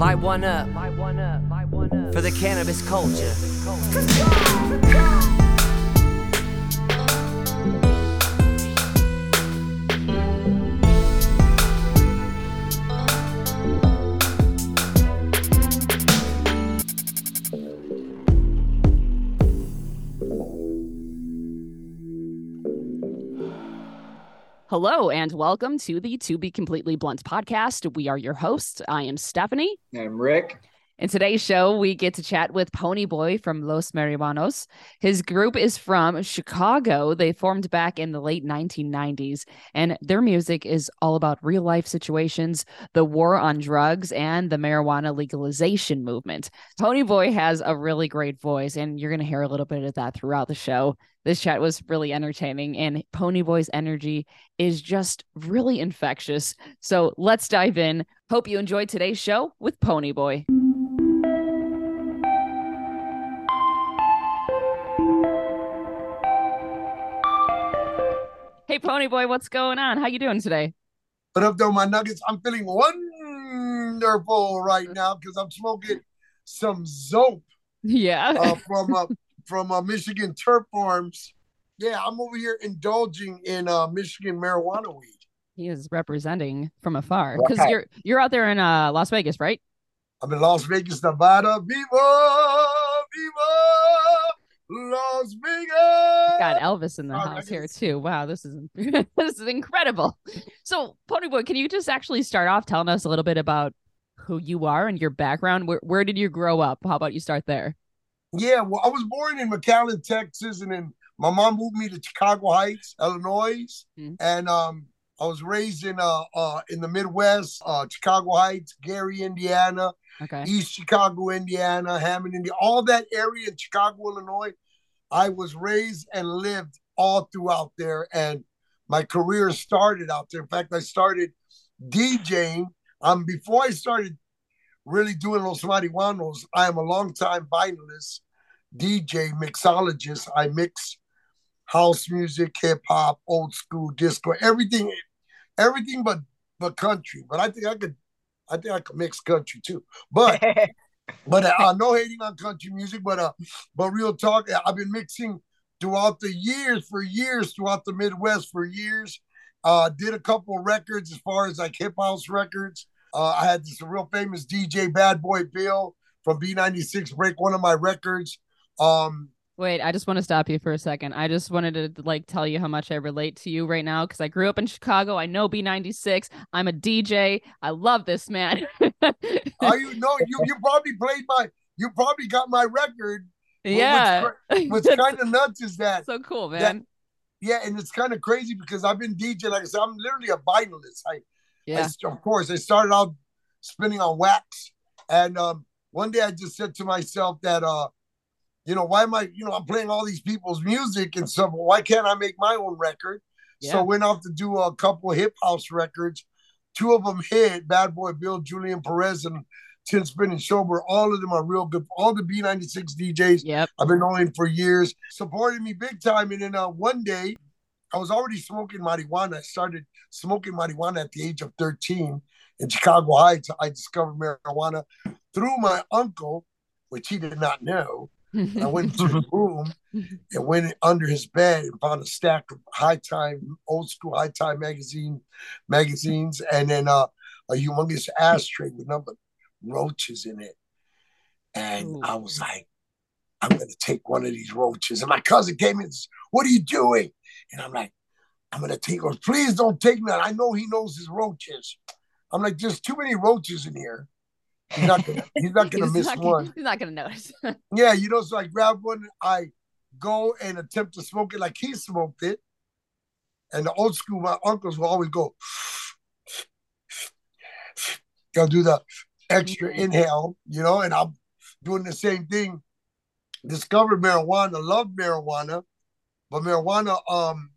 Light one up. Light one up. Light one up. For the cannabis culture. Hello and welcome to the To Be Completely Blunt podcast. We are your hosts. I am Stephanie. I'm Rick. In today's show, we get to chat with Ponyboy from Los Marijuanos. His group is from Chicago. They formed back in the late 1990s, and their music is all about real life situations, the war on drugs, and the marijuana legalization movement. Ponyboy has a really great voice, and you're going to hear a little bit of that throughout the show. This chat was really entertaining, and Ponyboy's energy is just really infectious. So let's dive in. Hope you enjoyed today's show with Ponyboy. Hey, Pony Boy, what's going on? How you doing today? What up, though, my nuggets? I'm feeling wonderful right now because I'm smoking some Zope Yeah. uh, from uh, from uh, Michigan Turf Farms. Yeah, I'm over here indulging in uh, Michigan marijuana weed. he is representing from afar because Right. you're you're out there in uh, Las Vegas, right? I'm in Las Vegas, Nevada. Viva, viva, Las Vegas. Got Elvis in the Oh, house here too. Wow, this is this is incredible. So, Ponyboy, can you just actually start off telling us a little bit about who you are and your background? Where where did you grow up? How about you start there? Yeah, well, I was born in McAllen, Texas, and then my mom moved me to Chicago Heights, Illinois, Mhm. and um, I was raised in uh, uh in the Midwest, uh, Chicago Heights, Gary, Indiana, Okay. East Chicago, Indiana, Hammond, Indiana, all that area in Chicago, Illinois. I was raised and lived all throughout there, and my career started out there. In fact, I started DJing. Um, before I started really doing Los Marijuanos, I am a longtime vinylist, DJ, mixologist. I mix house music, hip hop, old school, disco, everything, everything but but country. But I think I could, I think I could mix country too. But but uh, no hating on country music, but uh, but real talk, I've been mixing throughout the years for years throughout the Midwest for years. Uh, did a couple of records as far as like hip house records. Uh, I had this real famous DJ Bad Boy Bill from B96 break one of my records. Um, Wait, I just want to stop you for a second. I just wanted to like tell you how much I relate to you right now because I grew up in Chicago. I know B96. I'm a DJ. I love this man. Are you know you you probably played my you probably got my record. yeah. What's kind of nuts is that so cool, that- man. yeah, and it's kind of crazy because I've been DJ like I said, I'm literally a vinylist. I yeah. I, of course, I started out spinning on wax, and um, one day I just said to myself that, uh, you know, why am I, you know, I'm playing all these people's music and stuff. Why can't I make my own record? Yeah. So went off to do a couple hip house records. Two of them hit. Bad Boy Bill, Julian Perez, and Tin Spin and Sober. All of them are real good. All the B96 DJs Yep. I've been knowing for years, supported me big time. And then uh, one day, I was already smoking marijuana. I started smoking marijuana at the age of 13 in Chicago Heights. I discovered marijuana through my uncle, which he did not know. I went to his room and went under his bed and found a stack of high time, old school high time magazine magazines, and then uh, a humongous ashtray with nothing but roaches in it. And Ooh. I was like, I'm gonna take one of these roaches. And my cousin came in and says, What are you doing? And I'm like, I'm gonna take one. Please don't take none. I know he knows his roaches. I'm like, there's too many roaches in here. He's not gonna he's not gonna He's miss not, one. He's not gonna notice. Yeah, you know, so I grab one, I go and attempt to smoke it like he smoked it. And the old school, my uncles will always go, they'll do the extra inhale, you know, and I'm doing the same thing. Discovered marijuana, love marijuana, but marijuana um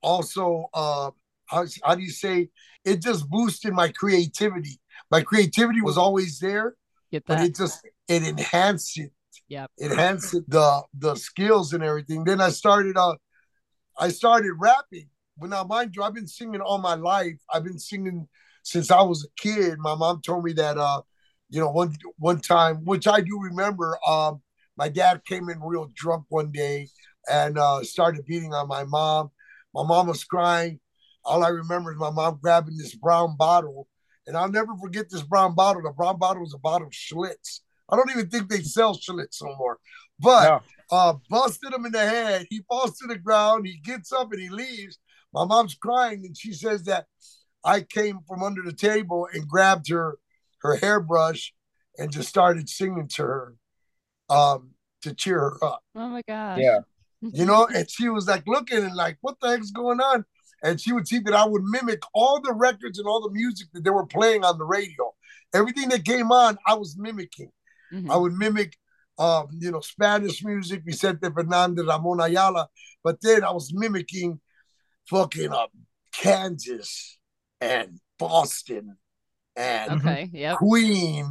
also uh how, how do you say it just boosted my creativity. My creativity was always there, but it just it enhanced it Yep. enhanced the the skills and everything. Then I started uh I started rapping. But now mind you, I've been singing all my life. I've been singing since I was a kid. My mom told me that uh you know, one one time, which I do remember, um, my dad came in real drunk one day and uh, started beating on my mom. My mom was crying. All I remember is my mom grabbing this brown bottle, and I'll never forget this brown bottle. The brown bottle was a bottle of Schlitz. I don't even think they sell Schlitz no more. But No. uh, busted him in the head. He falls to the ground. He gets up and he leaves. My mom's crying, and she says that I came from under the table and grabbed her her hairbrush and just started singing to her um, to cheer her up. Oh my god! Yeah. You know, and she was like looking and like, what the heck's going on? And she would see that I would mimic all the records and all the music that they were playing on the radio. Everything that came on, I was mimicking. Mhm. I would mimic, um, you know, Spanish music, Vicente Fernandez, Ramon Ayala, but then I was mimicking fucking uh, Kansas and Boston and Okay. Yep. Queen,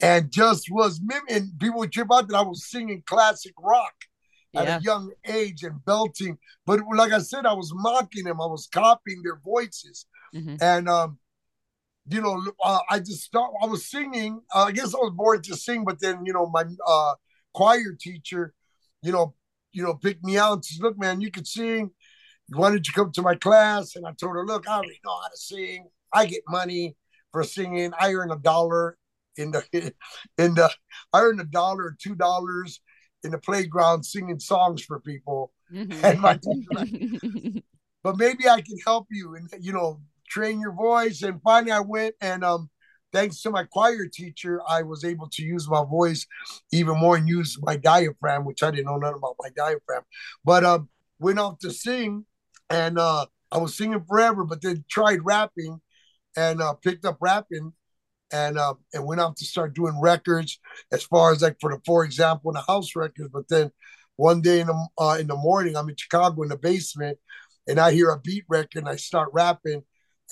and just was mimicking. People would trip out that I was singing classic rock at Yeah. a young age and belting. But like I said, I was mocking them. I was copying their voices, Mhm. and um, you know, uh, I just start. I was singing. Uh, I guess I was born to sing, but then you know, my uh, choir teacher, you know, you know, picked me out and says, "Look, man, you can sing. Why don't you come to my class?" And I told her, "Look, I already know how to sing. I get money for singing. I earn a dollar in the in the. I earn a dollar or two dollars." In the playground, singing songs for people, and my like, but maybe I can help you and you know train your voice. And finally, I went and um, thanks to my choir teacher, I was able to use my voice even more and use my diaphragm, which I didn't know nothing about my diaphragm. But um, went off to sing, and uh, I was singing forever, but then tried rapping, and uh, picked up rapping. And uh, and went out to start doing records as far as like for the for example in the house records. But then one day in the uh, in the morning, I'm in Chicago in the basement, and I hear a beat record and I start rapping.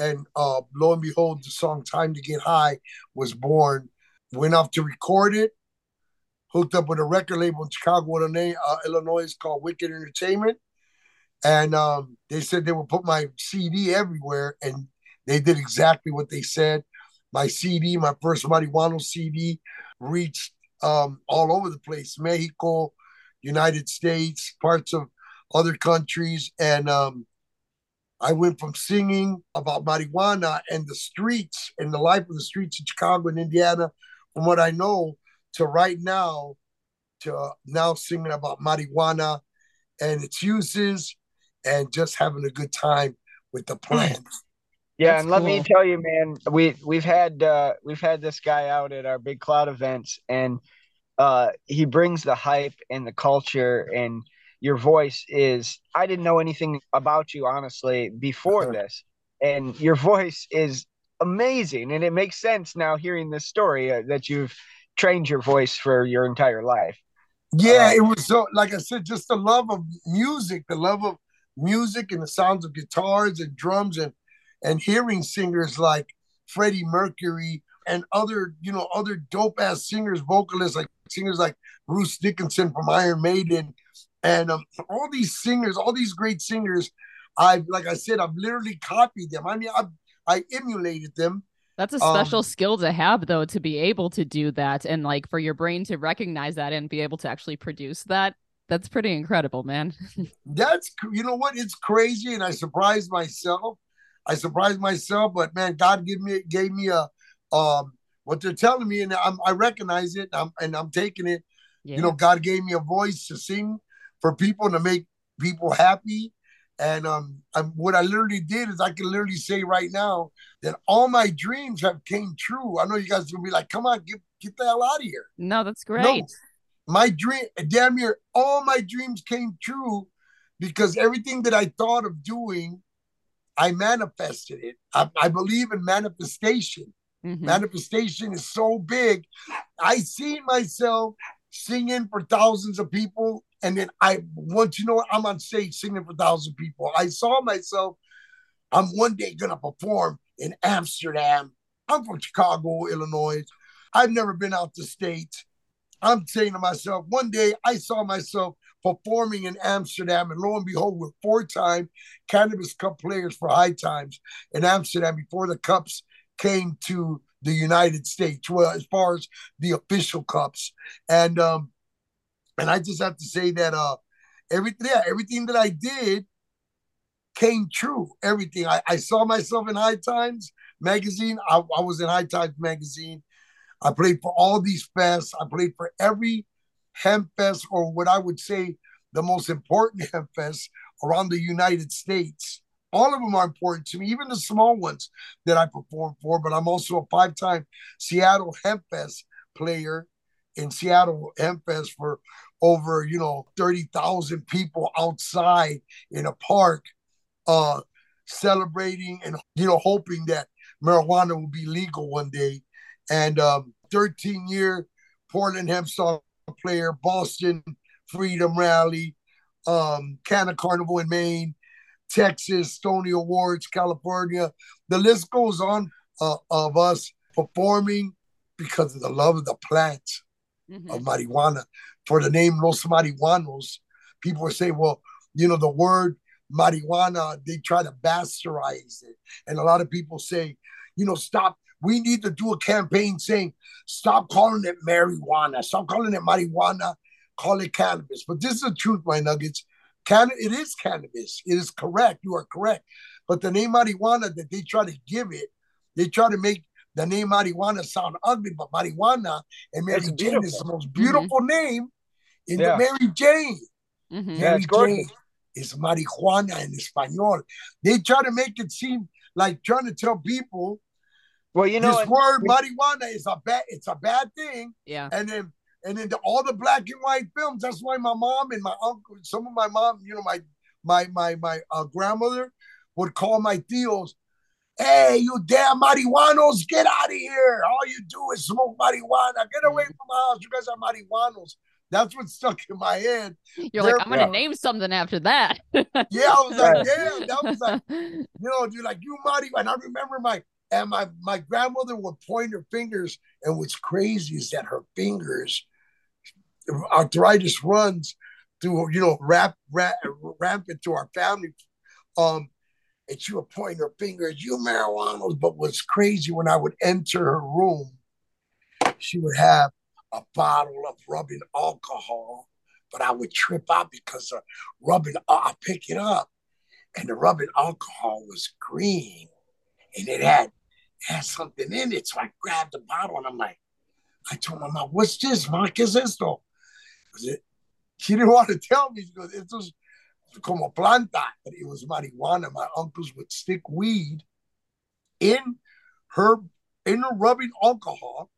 And uh, lo and behold, the song Time to Get High was born. Went off to record it, hooked up with a record label in Chicago, with Illinois, uh, Illinois called Wicked Entertainment. And um, they said they would put my CD everywhere. And they did exactly what they said. My CD, my first Marijuana CD, reached um, all over the place Mexico, United States, parts of other countries. And um, I went from singing about marijuana and the streets and the life of the streets in Chicago and Indiana, from what I know, to right now, to now singing about marijuana and its uses and just having a good time with the plant. Yeah, That's and let me tell you, man, we we've had uh we've had this guy out at our big cloud events and uh he brings the hype and the culture and your voice is I didn't know anything about you honestly before this. And your voice is amazing and it makes sense now hearing this story uh, that you've trained your voice for your entire life. Yeah, Uh, it was so like I said, just the love of music, the love of music and the sounds of guitars and drums and and hearing singers like Freddie Mercury and other, you know, other dope ass singers, vocalists like singers like Bruce Dickinson from Iron Maiden, and um, all these singers, all these great singers. I've, like I said, I've literally copied them. I mean, I I emulated them. That's a Um, special skill to have, though, to be able to do that and like for your brain to recognize that and be able to actually produce that. That's pretty incredible, man. That's you know what? It's crazy, and I surprised myself. I surprised myself, but man, God gave me gave me a um what they're telling me, and I'm, I recognize it, and I'm, and I'm taking it. Yeah. You know, God gave me a voice to sing for people to make people happy, and um, I'm, what I literally did is I can literally say right now that all my dreams have came true. I know you guys are gonna be like, "Come on, get get the hell out of here." no, that's No, great. my dream, damn near all my dreams came true because everything that I thought of doing, I manifested it. I, I believe in manifestation. Mhm. Manifestation is so big. I see myself singing for thousands of people, and then I want you know? I'm on stage singing for thousands of people. I saw myself. I'm one day gonna perform in Amsterdam. I'm from Chicago, Illinois. I've never been out the state. I'm saying to myself, one day I saw myself performing in Amsterdam, and lo and behold, we're four-time Cannabis Cup players for High Times in Amsterdam before the cups came to the United States. Well, as far as the official cups, and um, and I just have to say that uh, everything, yeah, everything that I did came true. Everything I, I saw myself in High Times magazine. I, I was in High Times magazine. I played for all these fests. I played for every hemp fest, or what I would say the most important hemp fest around the United States. All of them are important to me, even the small ones that I perform for. But I'm also a five time Seattle Hemp Fest player in Seattle Hemp Fest for over, you know, 30,000 people outside in a park uh, celebrating and, you know, hoping that marijuana will be legal one day. And um, 13 year Portland Hempstalk player, Boston Freedom Rally, um, Canna Carnival in Maine, Texas, Stony Awards, California. The list goes on uh, of us performing because of the love of the plant mm-hmm. of marijuana. For the name Los Marijuanos, people will say, well, you know, the word marijuana, they try to bastardize it. And a lot of people say, you know, stop. We need to do a campaign saying, stop calling it marijuana, stop calling it marijuana, call it cannabis. But this is the truth, my nuggets. Can it is cannabis. It is correct. You are correct. But the name marijuana that they try to give it, they try to make the name marijuana sound ugly, but marijuana and Mary Jane beautiful. is the most beautiful mm-hmm. name in yeah. the Mary Jane. Mm-hmm. Mary yeah, Jane is marijuana in Espanol. They try to make it seem like trying to tell people well, you know, this word marijuana is a bad it's a bad thing. Yeah. And then and then the, all the black and white films. That's why my mom and my uncle, some of my mom, you know, my my my my uh, grandmother would call my tios, "Hey, you damn marihuanos, get out of here! All you do is smoke marijuana. Get away from my house. You guys are marihuanos." That's what stuck in my head. You're They're, like, I'm gonna yeah. name something after that. yeah, I was like, yeah, that was like, you know, dude, like you marijuana. And I remember my and my my grandmother would point her fingers, and what's crazy is that her fingers arthritis runs through, you know, rap, rap, rampant our family. Um, and she would point her finger at you marijuanos. But what's crazy when I would enter her room, she would have a bottle of rubbing alcohol, but I would trip out because of rubbing, I pick it up, and the rubbing alcohol was green, and it had had something in it. So I grabbed the bottle and I'm like, I told my mom, "What's this, ma? ¿Qué es esto?" she didn't want to tell me because it was como planta, but it was marijuana. My uncles would stick weed in her in her rubbing alcohol,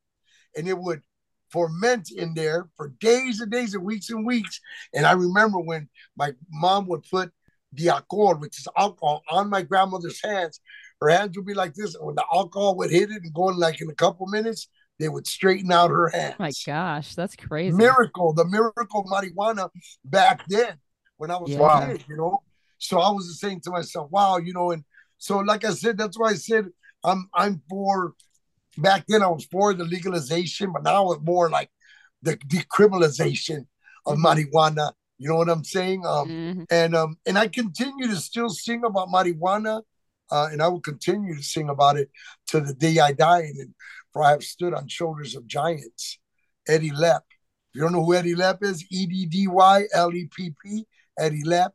and it would ferment in there for days and days and weeks and weeks. And I remember when my mom would put the alcohol, which is alcohol, on my grandmother's hands. Her hands would be like this, and when the alcohol would hit it and go in like in a couple minutes, they would straighten out her hands. Oh my gosh, that's crazy. Miracle, the miracle marijuana back then when I was yeah. a kid, you know. So I was just saying to myself, wow, you know, and so like I said, that's why I said I'm I'm for back then I was for the legalization, but now it's more like the decriminalization of mm-hmm. marijuana. You know what I'm saying? Um, mm-hmm. and um, and I continue to still sing about marijuana, uh, and I will continue to sing about it to the day I die. And for I have stood on shoulders of giants. Eddy Lepp. If you don't know who Eddy Lepp is, E D D Y L E P P, Eddy Lepp.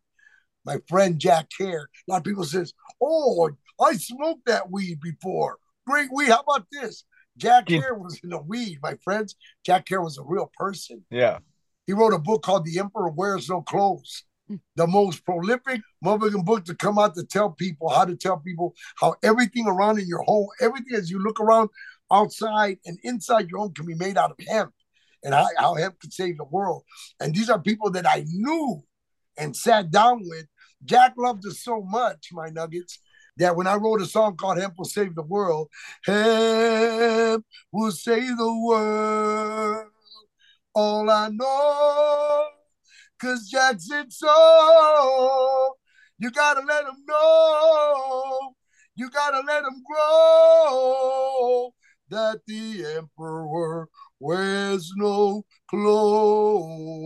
My friend Jack Herer. A lot of people says, "Oh, I smoked that weed before. Great weed. How about this?" Jack yeah. Herer was in the weed, my friends. Jack Herer was a real person. Yeah. He wrote a book called The Emperor Wears No Clothes the most prolific motherfucking book to come out to tell people how to tell people how everything around in your home, everything as you look around, outside and inside your home can be made out of hemp and how, how hemp could save the world. And these are people that I knew and sat down with. Jack loved us so much, my nuggets, that when I wrote a song called Hemp Will Save the World, Hemp will save the world. All I know, cause Jack said so. You gotta let him know. You gotta let him grow that the emperor wears no clothes.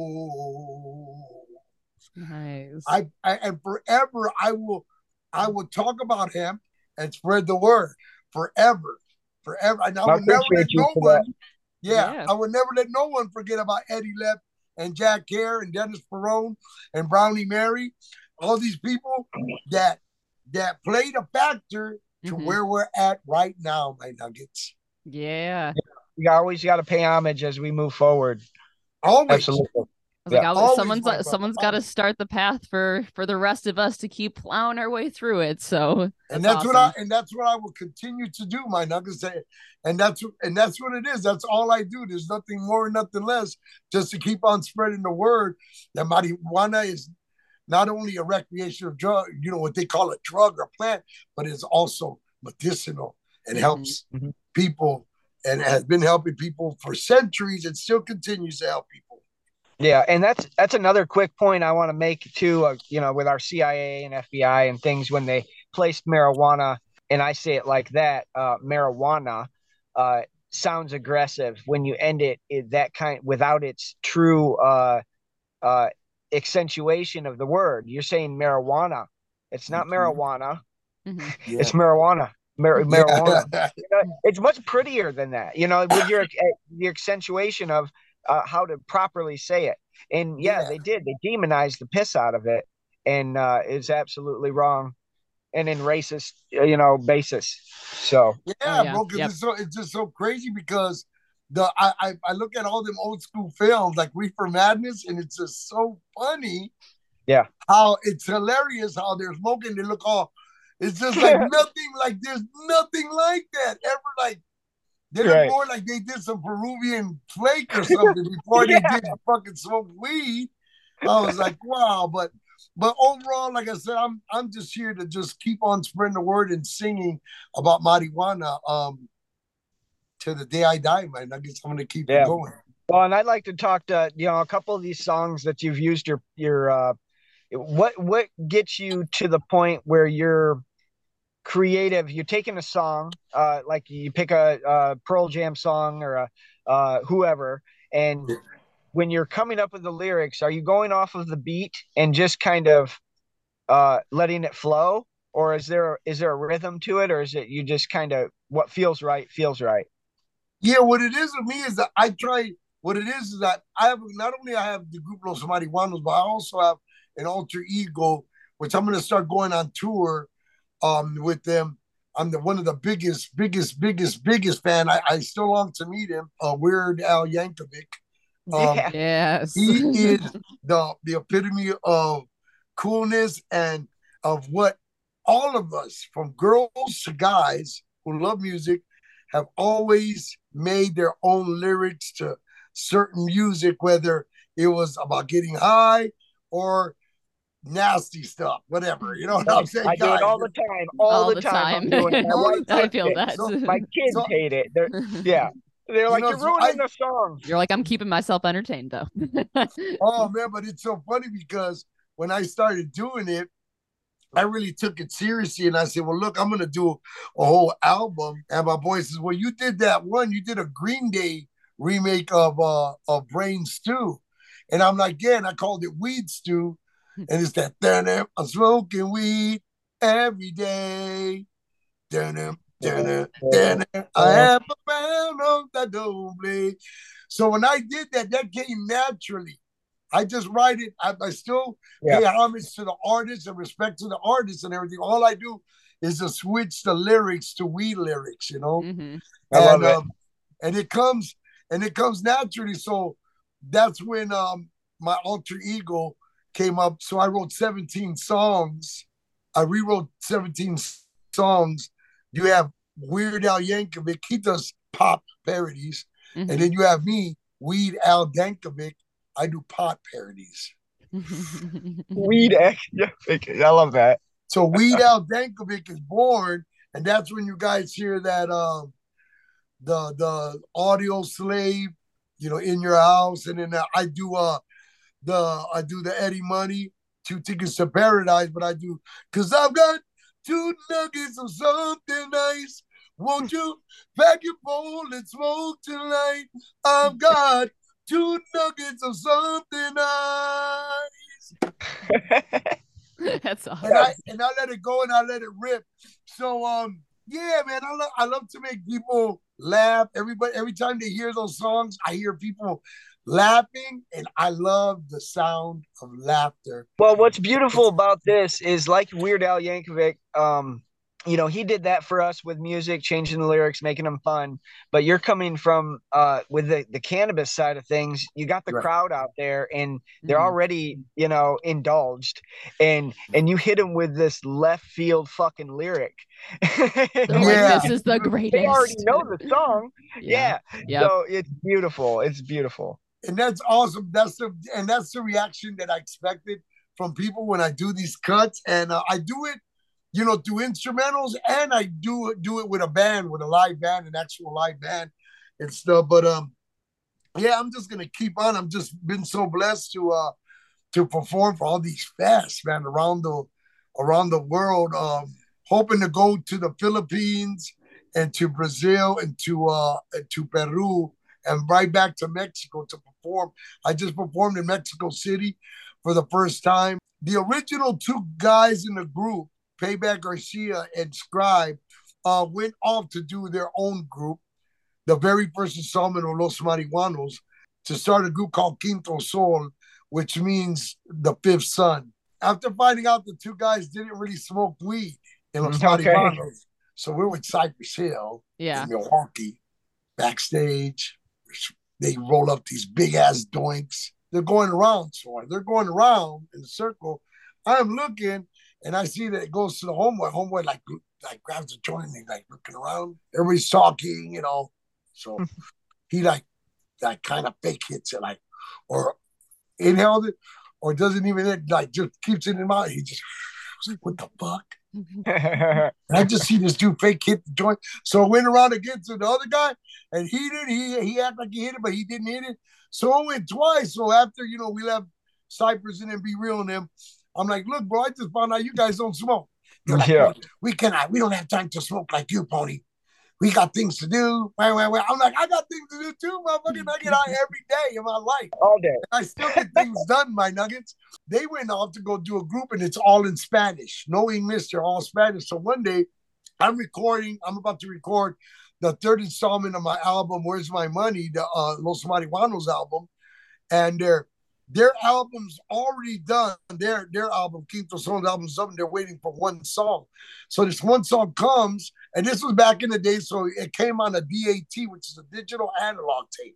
Nice. I, I and forever I will I will talk about him and spread the word forever. forever. And I I would never let no one, yeah, Yeah. I would never let no one forget about Eddy Lepp and Jack Herer and Dennis Peron and Brownie Mary, all these people that that played a factor to Mhm. where we're at right now, my Nuggets. Yeah. You always got to pay homage as we move forward. Always. Absolutely. I was like, Yeah. I'll- someone's my brother, someone's got to start the path for for the rest of us to keep plowing our way through it. So and that's that's what I and that's what I will continue to do, my nuggets. Say, and that's and that's what it is. That's all I do. There's nothing more, nothing less, just to keep on spreading the word that marijuana is not only a recreational drug, you know what they call a drug or plant, but it's also medicinal. It Mhm. helps Mhm. people and has been helping people for centuries and still continues to help people. Yeah, and that's that's another quick point I want to make too. Uh, you know, with our CIA and FBI and things when they placed marijuana, and I say it like that, uh, marijuana uh, sounds aggressive when you end it, it that kind without its true uh, uh, accentuation of the word. You're saying marijuana. It's not Mhm. marijuana. mhm. Yeah. It's marijuana. Mar- marijuana. Yeah. You know, it's much prettier than that. You know, with your the accentuation of uh, how to properly say it. And yeah, Yeah. they did. They demonized the piss out of it, and uh, it's absolutely wrong, and in racist, uh, you know, basis. So Yeah, yeah. bro, because Yep. it's so it's just so crazy because the I, I I look at all them old school films like Reefer Madness and it's just so funny. Yeah. How it's hilarious how they're smoking, they look all it's just like nothing like there's nothing like that ever like they look Right. more like they did some Peruvian flake or something before Yeah. they did fucking smoke weed. I was like, wow, but but overall, like I said, I'm I'm just here to just keep on spreading the word and singing about marijuana um till the day I die, man. I guess I'm gonna keep Yeah. it going. Well, and I'd like to talk to you know a couple of these songs that you've used your your uh, what what gets you to the point where you're creative. You're taking a song, uh, like you pick a, a Pearl Jam song or a uh, whoever, and when you're coming up with the lyrics, are you going off of the beat and just kind of uh, letting it flow, or is there is there a rhythm to it, or is it you just kind of what feels right feels right? Yeah, what it is with me is that I try. What it is is that I have not only I have the group Los Marijuanos, but I also have an alter ego, which I'm gonna start going on tour um with them. I'm the one of the biggest, biggest, biggest, biggest fan. I, I still long to meet him. Uh, Weird Al Yankovic. Um, yeah, yes. he is the the epitome of coolness and of what all of us, from girls to guys who love music, have always made their own lyrics to certain music, whether it was about getting high or nasty stuff, whatever. You know what I'm saying? I do it all the time, all, All the, the time. I'm time. doing it. My All wife the I feel it. that. So- My kids So- hate it. They're yeah. They're like, know, you're so ruining I- the song. You're like, I'm keeping myself entertained though. Oh man, but it's so funny because when I started doing it, I really took it seriously and I said, Well, look, I'm gonna do a whole album. And my boy says, Well, you did that one, you did a Green Day remake of uh of Brain Stew. And I'm like, yeah, and I called it Weed Stew. And it's that dun I'm smoking weed every day. Dun dun dun I have a pound of the doble. So when I did that, that came naturally. I just write it. I, I still Yeah. pay homage to the artist and respect to the artist and everything. All I do is to switch the lyrics to weed lyrics, you know. Mhm. I love and, it. Um, and it comes and it comes naturally. So that's when um my alter ego came up. So I wrote 17 songs. I rewrote 17 songs. You have Weird Al Yankovic, he does pop parodies. Mhm. And then you have me, Weed Al Dankovic. I do pot parodies. Weed act. Yeah, I love that. So Weed Al Dankovic is born, and that's when you guys hear that um the the Audioslave, you know, in your house, and then uh, I do uh the I do the Eddie Money, two tickets to paradise, but I do cause I've got two nuggets of something nice. Won't you pack your bowl and smoke tonight? I've got two nuggets of something nice That's awesome. and I and I let it go and I let it rip. So um Yeah, man, I love I love to make people laugh. Everybody, every time they hear those songs, I hear people laughing, and I love the sound of laughter. Well, what's beautiful about this is like Weird Al Yankovic, um, you know, he did that for us with music, changing the lyrics, making them fun. But you're coming from uh with the, the cannabis side of things, you got the Right. crowd out there and they're Mhm. already, you know, indulged and and you hit them with this left field fucking lyric. They're like, this is the greatest. they already know the song. Yeah. Yep. So it's beautiful. It's beautiful. And that's awesome. That's the and that's the reaction that I expected from people when I do these cuts, and uh, I do it, you know, through instrumentals, and I do do it with a band, with a live band, an actual live band, and stuff. But um, yeah, I'm just gonna keep on. I'm just been so blessed to uh to perform for all these fests, man, around the around the world. Um, hoping to go to the Philippines and to Brazil and to uh to Peru and right back to Mexico to perform. I just performed in Mexico City for the first time. The original two guys in the group, Payback Garcia and Scribe, uh, went off to do their own group, the very first installment of Los Marijuanos, to start a group called Quinto Sol, which means the fifth sun. After finding out the two guys didn't really smoke weed in Los Okay. Marijuanos, so we're with Cypress Hill Yeah. in Milwaukee, backstage. They roll up these big ass doinks. They're going around, so they're going around in a circle. I'm looking, and I see that it goes to the homeboy. Homeboy like like grabs the joint and he's like looking around. Everybody's talking, you know. So hmm. he like like kind of fake hits it, like or inhaled it, or doesn't even like just keeps it in mind. He just like, what the fuck? And I just see this dude fake hit the joint. So I went around again to the other guy, and he did. He he acted like he hit it, but he didn't hit it. So I went twice. So after you know we left Cypress and then be real on them, I'm like, look, bro, I just found out you guys don't smoke. Like, Yeah. we cannot. We don't have time to smoke like you, Pony. We got things to do. Wait, wait, wait. I'm like, I got things to do too, motherfucker. I get out every day of my life. All day. I still get things done, my nuggets. They went off to go do a group and it's all in Spanish. No English, they're all Spanish. So one day I'm recording, I'm about to record the third installment of my album, Where's My Money, the uh, Los Marijuanos album. And their their album's already done. Their their album, Quinto Sol's album, something they're waiting for one song. So this one song comes, and this was back in the day, so it came on a DAT, which is a digital analog tape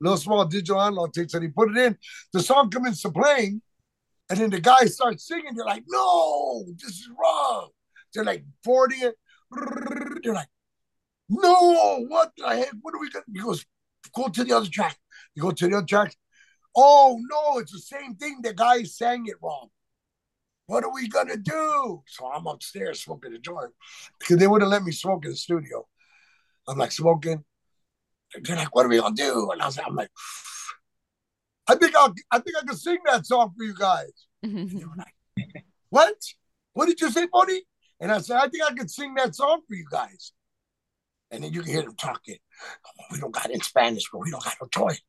little small digital analog tape. So he put it in. The song comes to playing, and then the guys start singing. They're like, "No, this is wrong." They're like 40. They're like, "No, what the heck? What are we gonna?" He goes, "Go to the other track." You go to the other track. Oh no, it's the same thing. The guy sang it wrong. What are we gonna do? So I'm upstairs smoking a joint because they wouldn't let me smoke in the studio. I'm like smoking. They're like, "What are we gonna do?" And I was, I'm like, "I think I'll, I think I can sing that song for you guys." And they were like, "What? What did you say, buddy?" And I said, "I think I can sing that song for you guys." And then you can hear them talking. "Oh, we don't got it in Spanish, but we don't got no choice.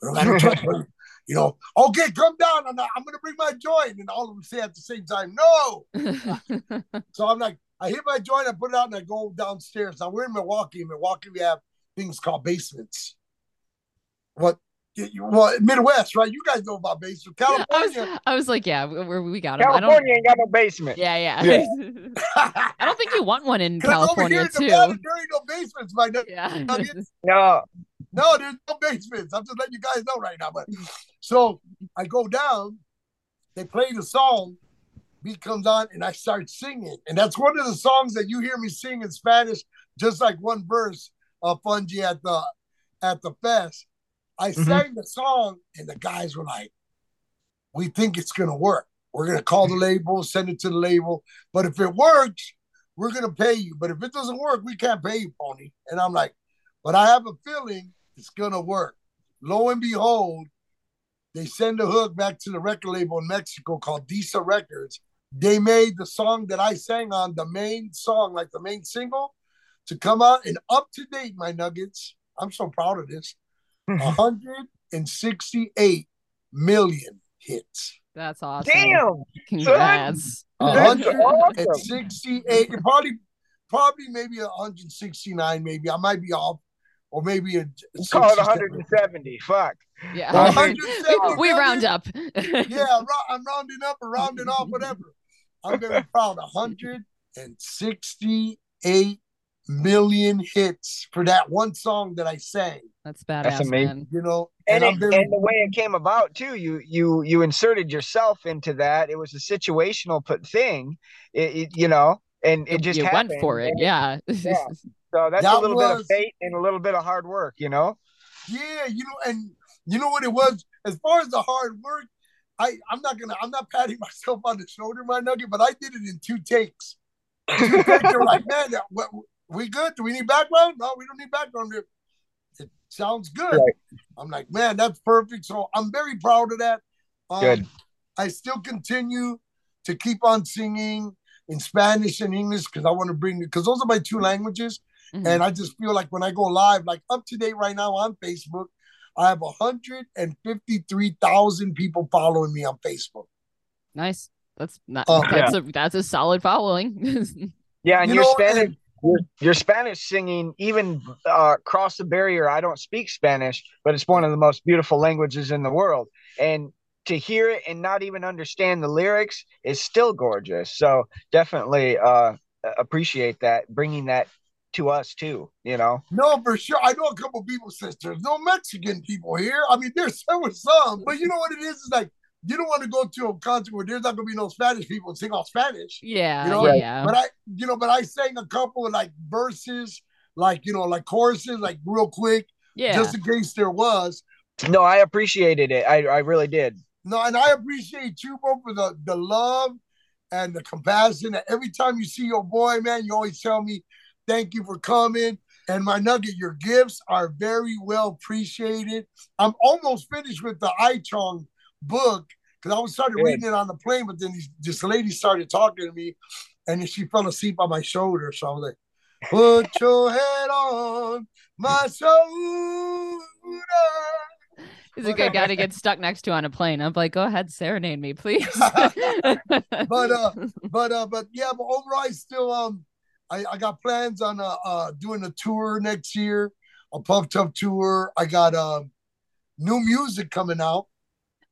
We don't got no choice. bro." you know, okay, come down. I'm, not, I'm gonna bring my joint, and all of them say at the same time, "No." So I'm like, I hit my joint, I put it out, and I go downstairs. Now we're in Milwaukee. In Milwaukee, we have things called basements. What? you- Well, Midwest, right? You guys know about basements. I was, California. I was like, yeah, we, we- we got him. I don't. California ain't got no basement. Yeah, yeah. Yeah. I don't think you want one in 'Cause over California here in too. Nevada, there ain't no basements, my nut- Yeah. No. No, there's no basements. I'm just letting you guys know right now. But so I go down, they play the song, beat comes on, and I start singing. And that's one of the songs that you hear me sing in Spanish, just like one verse of Fungi at the at the fest. I Mhm. sang the song, and the guys were like, We think it's gonna work. We're gonna call the label, send it to the label. But if it works, we're gonna pay you. But if it doesn't work, we can't pay you, Pony. And I'm like, but I have a feeling it's gonna work. Lo and behold, they send a hook back to the record label in Mexico called Disa Records. They made the song that I sang on, the main song, like the main single, to come out and up to date, my nuggets. I'm so proud of this. 168 million hits. That's awesome. Damn. Congrats. That's awesome. 168. Probably probably maybe 169, maybe I might be off, or maybe a Call it 170. Fuck. Yeah. 170 we round up. Yeah, I'm I'm rounding up or rounding off, whatever. I'm gonna proud. 168 million hits for that one song that I sang. That's badass, That's amazing. man. You know, And, and, it, very and the way it came about too, you you you inserted yourself into that. It was a situational put thing, it, it- you know, and it just you happened. went for it. And Yeah. Yeah. So that's That a little bit of was- fate and a little bit of hard work, you know. Yeah, you know, and you know what it was. As far as the hard work, I I'm not gonna I'm not patting myself on the shoulder, my nugget, but I did it in two takes. Two takes. They're like, man, what, we good? Do we need background? No, we don't need background. It, it sounds good. Right. I'm like, man, that's perfect. So I'm very proud of that. Um, Good. I still continue to keep on singing in Spanish and English because I want to bring because those are my two languages. And I just feel like when I go live, like up to date right now on Facebook, I have 153,000 people following me on Facebook. nice. That's not Oh, that's a that's a solid following. Yeah, and You your know, Spanish, and- your, your Spanish singing, even uh, across the barrier. I don't speak Spanish, but it's one of the most beautiful languages in the world. And to hear it and not even understand the lyrics is still gorgeous. So definitely uh, appreciate that, bringing that to us too. You know, No, for sure. I know a couple people says there's no Mexican people here. I mean, there's there was some, but you know what it is? It's like you don't want to go to a concert where there's not gonna be no Spanish people and sing all Spanish. yeah, You know, yeah, But I, you know, but I sang a couple of like verses, like you know, like choruses, like real quick, yeah. just in case there was. no, I appreciated it. I, I really did. No, and I appreciate you, bro, for the the love and the compassion. And every time you see your boy, man, you always tell me, "Thank you for coming." And my nugget, your gifts are very well appreciated. I'm almost finished with the iChong book because I was started Good. reading it on the plane, but then this lady started talking to me, and then she fell asleep on my shoulder. So I was like, "Put your head on my shoulder." He's a good guy to get stuck next to on a plane. I'm like, go ahead, serenade me, please. But, uh, but uh but yeah but overall i still um i i got plans on uh, uh doing a tour next year a puff tough tour i got um new music coming out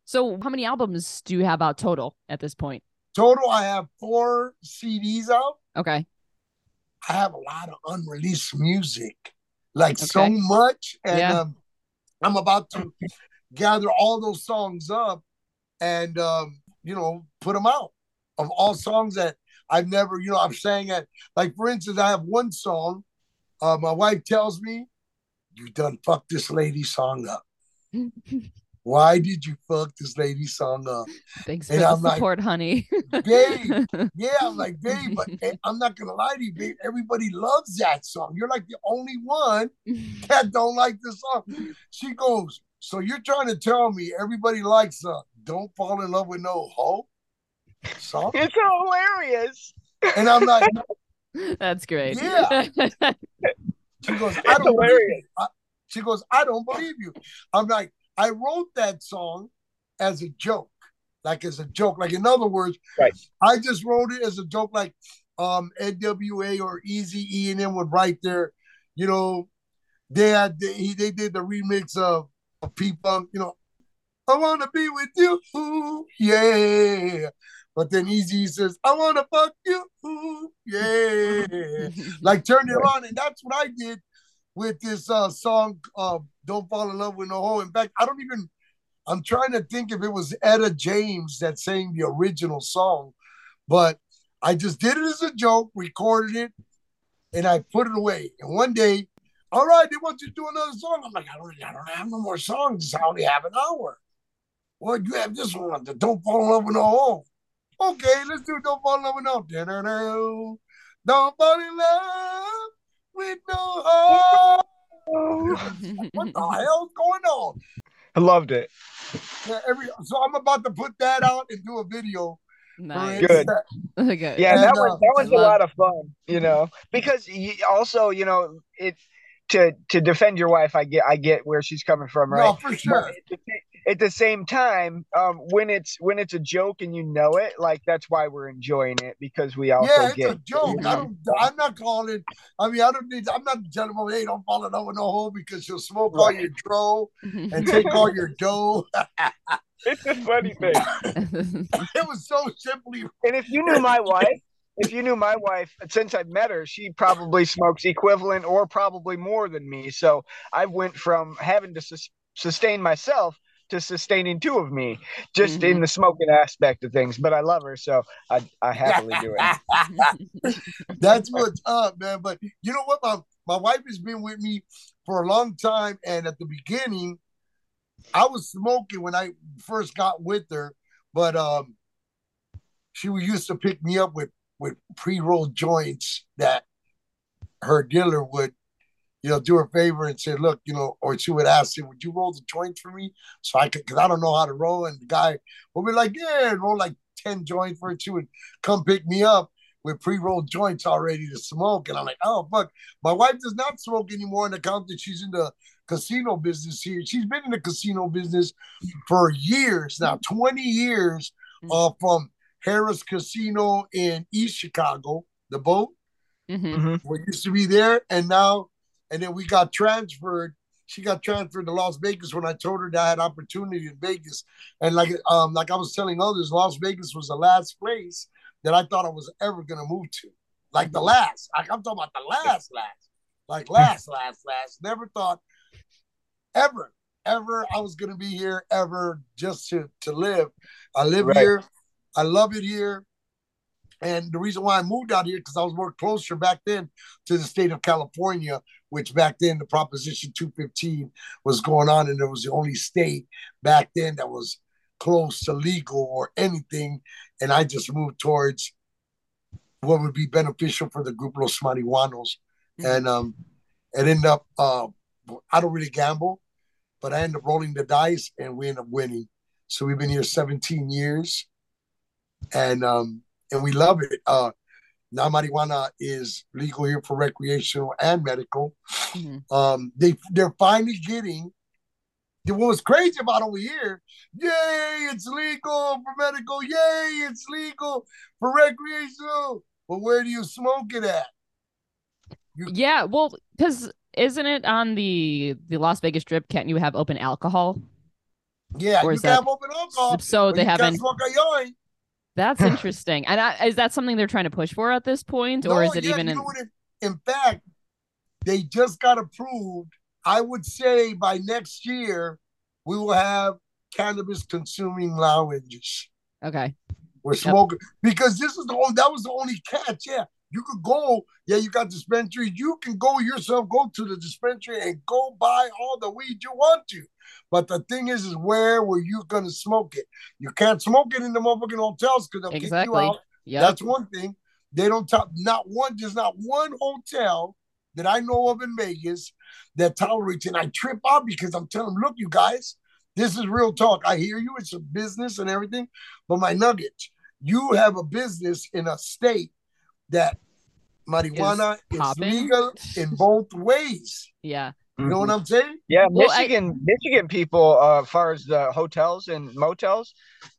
so, how many albums do you have out total at this point? total i have four cds out Okay. i have a lot of unreleased music like so much and Yeah. um i'm about to gather all those songs up and um you know put them out of all songs that i've never you know i'm saying that like for instance i have one song uh my wife tells me you done fucked this lady song up why did you fuck this lady song up Thanks for And the I'm like, support, honey. babe yeah i'm like babe but eh, i'm not gonna lie to you babe everybody loves that song you're like the only one that don't like the song. She goes, so you're trying to tell me everybody likes uh Don't Fall in Love with No Hope song? It's hilarious. And I'm like, That's great. Yeah. she goes, I don't believe hilarious. you. I- she goes, I don't believe you. I'm like, I wrote that song as a joke, like as a joke. Like in other words, Right. I just wrote it as a joke, like um NWA or Eazy E and M would write their, you know, they had they, they did the remix of, of P Funk, you know, I wanna be with you, yeah. But then Eazy says, I wanna fuck you, yeah like turn it on, and that's what I did with this uh song uh Don't Fall in Love with No Hoe. In fact, I don't even I'm trying to think if it was Etta James that sang the original song, but I just did it as a joke, recorded it, and I put it away. And one day, all right, they want you to do another song. I'm like, I don't, I don't have no more songs. I only have an hour. Well, you have this one, the Don't Fall in Love with No Hoe. Okay, let's do Don't Fall in Love with No Da-da-da. Don't fall in love with no hope. What the hell's going on? I loved it. Yeah, every so I'm about to put that out and do a video. nice. it. Good. Okay. Yeah, And, that uh, was that was I a love- lot of fun, you know, because you, also, you know, it to to defend your wife, I get I get where she's coming from, right? No, for sure. But to, at the same time, um, when it's when it's a joke and you know it, like that's why we're enjoying it because we also yeah, it's get a joke. I don't. I'm not calling. I mean, I don't need. I'm not telling them, hey, don't fall in love with no hoe because she'll smoke all your dro and take all your dough. It's a funny thing. it was so simply. And if you knew my wife, if you knew my wife, since I've met her, she probably smokes equivalent or probably more than me. So I went from having to sus- sustain myself to sustaining two of me, just in the smoking aspect of things. But I love her, so I, I happily do it. That's what's up, man. But you know what? My my wife has been with me for a long time, and at the beginning, I was smoking when I first got with her, but um, she used to pick me up with with pre rolled joints that her dealer would, you know, do her favor and say, look, you know, or she would ask him, would you roll the joints for me so I could, because I don't know how to roll, and the guy would be like, yeah, and roll like ten joints for it. She would come pick me up with pre-rolled joints already to smoke. And I'm like, oh fuck. My wife does not smoke anymore on the account that she's in the casino business here. She's been in the casino business for years now, 20 years uh, from Harrah's Casino in East Chicago, the boat. Mhm. We used to be there, and now, and then we got transferred. She got transferred to Las Vegas when I told her that I had opportunity in Vegas. And like um, like I was telling others, Las Vegas was the last place that I thought I was ever gonna move to. Like the last. Like I'm talking about the last, last. Like last, last, last. Never thought ever, ever I was gonna be here ever just to to live. I live Right. here. I love it here. And the reason why I moved out here because I was more closer back then to the state of California, which back then the Proposition 215 was going on, and it was the only state back then that was close to legal or anything. And I just moved towards what would be beneficial for the group Los Marijuanos. And um it ended up uh I don't really gamble, but I ended up rolling the dice and we ended up winning. So we've been here 17 years and um and we love it. Uh now marijuana is legal here for recreational and medical. Mhm. Um they they're finally getting what was crazy about over here, yay, it's legal for medical, yay, it's legal for recreational. But where do you smoke it at? Yeah, well, because isn't it on the the Las Vegas Strip? Can't you have open alcohol? Yeah, Or you can that- have open alcohol. So they you haven't. Smoke a joint. That's interesting. And I, is that something they're trying to push for at this point, or No, is it yeah, even in? in, in fact, they just got approved. I would say by next year, we will have cannabis consuming lounges. Okay. We're smoking because this is the only that was the only catch. Yeah, you could go. Yeah, you got dispensaries. You can go yourself, go to the dispensary and go buy all the weed you want to. But the thing is, is where were you gonna smoke it? You can't smoke it in the motherfucking hotels because they'll kick you out. Yeah. That's one thing. They don't talk not one, there's not one hotel that I know of in Vegas that tolerates it. And I trip out because I'm telling them, look, you guys, this is real talk. I hear you, it's a business and everything. But my nugget, you have a business in a state that marijuana is, popping. legal in both ways. yeah. You know what I'm saying? Yeah, Well, I- Michigan, Michigan people, uh, as far as the hotels and motels,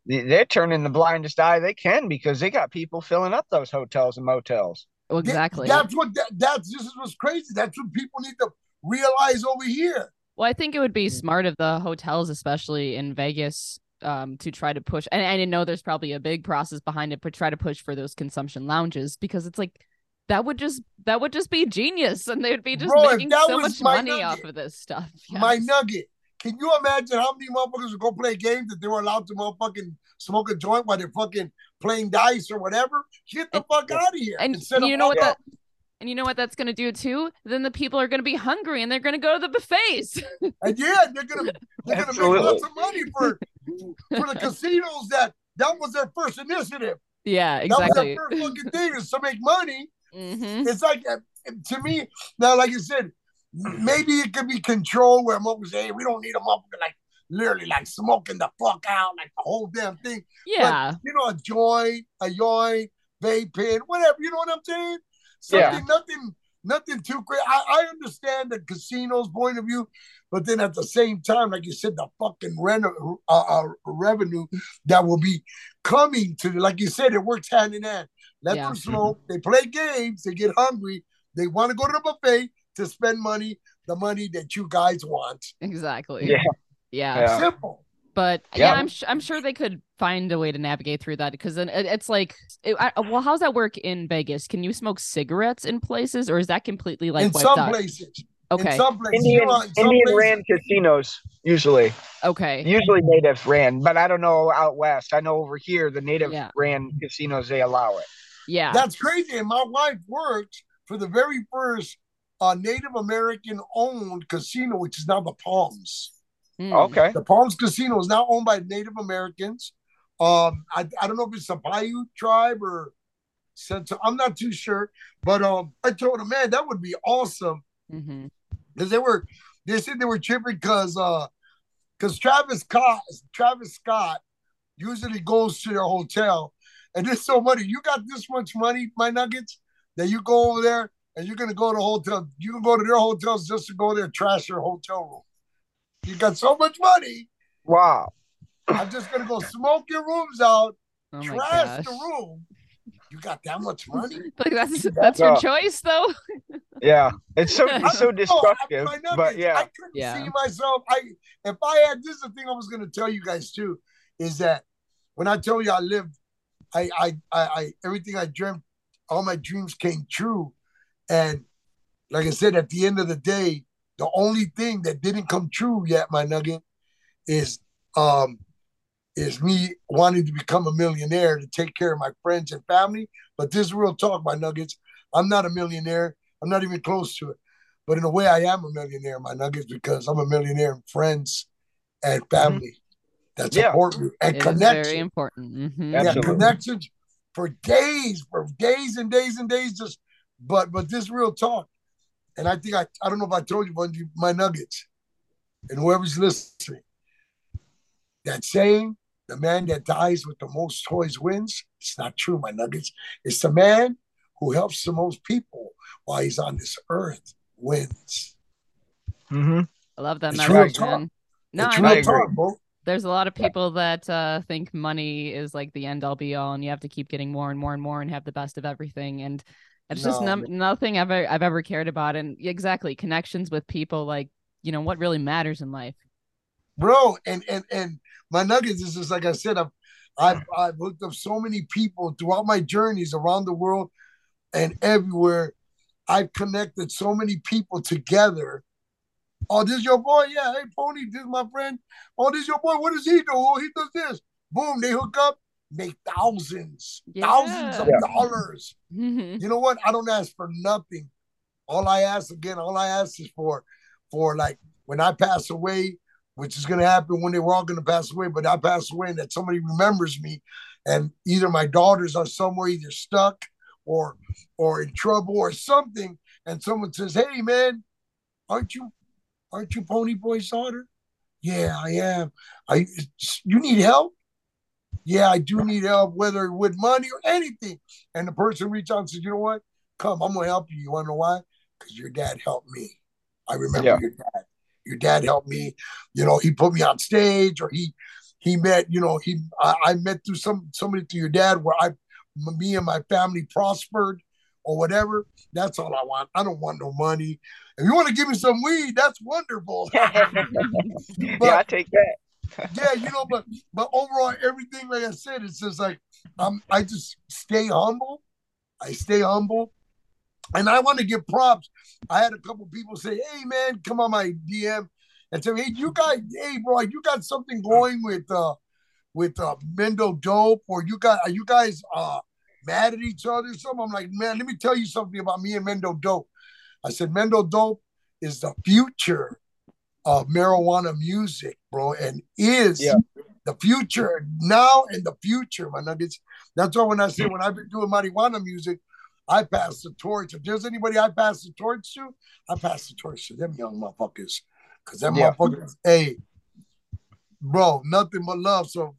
they- they're turning the blindest eye they can because they got people filling up those hotels and motels. Well, Th- exactly. That's what that, that's this is what's crazy. That's what people need to realize over here. Well, I think it would be smart of the hotels, especially in Vegas, um, to try to push. And I didn't know there's probably a big process behind it, but try to push for those consumption lounges because it's like that would just that would just be genius, and they'd be just Bro, making so much money nugget- off of this stuff. My nugget. Can you imagine how many motherfuckers would go play games that they were allowed to motherfucking smoke a joint while they're fucking playing dice or whatever? Get the And- fuck out of here. and Instead you know what that and you know what that's going to do too then the people are going to be hungry and they're going to go to the buffets And yeah, they're gonna they're gonna make lots of money for for the casinos that that was their first initiative. yeah exactly. That was exactly their first fucking thing is to make money. hmm It's like uh, to me now, like you said, maybe it could be controlled where motherfuckers say, hey, we don't need a motherfucker like literally like smoking the fuck out, like the whole damn thing. yeah you know, a joint, a joint, vape pen, whatever. You know what I'm saying? Yeah. Something, nothing, nothing too great. I, I understand the casino's point of view, but then at the same time, like you said, the fucking rent, uh, uh, revenue that will be coming to, like you said, it works hand in hand. Let Yeah. them smoke. They play games. They get hungry. They want to go to the buffet to spend money, the money that you guys want. Exactly. Yeah. Yeah. Yeah. Simple. But yeah, Yeah. I'm sh- I'm sure they could find a way to navigate through that because then it, it's like, it, I, well, how's that work in Vegas? Can you smoke cigarettes in places, or is that completely like in some out? places. Okay, In some places. Indian you know, in some Indian places- ran casinos usually. okay, Usually native ran, but I don't know out west. I know over here the native Yeah. ran casinos they allow it. yeah, That's crazy. And my wife worked for the very first uh, Native American owned casino, which is now the Palms. Hmm. Okay. The Palms Casino is now owned by Native Americans. Um, I, I don't know if it's the Paiute tribe or Central. I'm not too sure. But um, I told him, man, that would be awesome Mhm. because they were they said they were tripping because uh because Travis Scott Travis Scott usually goes to their hotel and it's so money. You got this much money, my nuggets, that you go over there and you're gonna go to a hotel. You can go to their hotels just to go there trash their hotel room. You got so much money. Wow. I'm just gonna go smoke your rooms out, Oh trash gosh. the room. You got that much money? Like that's that's your choice though. Yeah. It's so it's so Oh, I- destructive. But yeah. I couldn't Yeah. see myself. I if I had this is the thing I was gonna tell you guys too, is that when I tell you I lived, I I I, I everything I dreamt, all my dreams came true. And like I said, at the end of the day, the only thing that didn't come true yet, my nugget, is um is me wanting to become a millionaire to take care of my friends and family. But this is real talk, my nuggets. I'm not a millionaire. I'm not even close to it. But in a way, I am a millionaire, my nuggets, because I'm a millionaire in friends and family that Yeah. support me and It is very connection. important. Mhm. Yeah, Absolutely. connections for days, for days and days and days. Just, but but this real talk, and I think I I don't know if I told you one of you my nuggets, and whoever's listening, that saying, the man that dies with the most toys wins. It's not true, my nuggets. It's the man who helps the most people while he's on this earth wins. Mm-hmm. I love that It's message, man. No, it's I mean, agree. talk, there's a lot of people that uh, think money is like the end all be all, and you have to keep getting more and more and more and have the best of everything. And it's just No, nothing I've ever, I've ever cared about. And exactly connections with people, like you know what really matters in life. bro. And and and my nuggets is just like I said, I've I've I've hooked up so many people throughout my journeys around the world and everywhere. I've connected so many people together. Oh, this your boy? Yeah, hey Pony, this is my friend. Oh, this your boy. What does he do? Oh, he does this. Boom, they hook up, make thousands, thousands of Yeah. dollars. Mhm. You know what? I don't ask for nothing. All I ask again, all I ask is for, for like when I pass away, which is gonna happen when they were all gonna pass away, but I pass away and that somebody remembers me, and either my daughters are somewhere either stuck or or in trouble or something, and someone says, "Hey man, aren't you aren't you Pony Boy's daughter?" Yeah, I am. I you need help? Yeah, I do need help, whether with money or anything. And the person reached out and said, you know what? Come, I'm gonna help you. You wanna know why? Because your dad helped me. I remember Yeah. your dad. Your dad helped me. You know, he put me on stage or he he met, you know, he I, I met through some somebody through your dad where I me and my family prospered or whatever. That's all I want. I don't want no money. If you want to give me some weed, that's wonderful. yeah, I take that. yeah, you know, but but overall, everything like I said, it's just like um, I just stay humble. I stay humble, and I want to give props. I had a couple people say, "Hey, man, come on my DM," and say, "Hey, you guys, hey, bro, you got something going with uh with uh Mendo Dope, or you got are you guys uh mad at each other or something?" I'm like, man, let me tell you something about me and Mendo Dope. I said, Mendo Dope is the future of marijuana music, bro, and is Yeah. the future now and the future, my nuggets. That's why when I say when I've been doing marijuana music, I pass the torch. If there's anybody I pass the torch to, I pass the torch to them young motherfuckers. Cause them Yeah. motherfuckers, hey, bro, nothing but love. So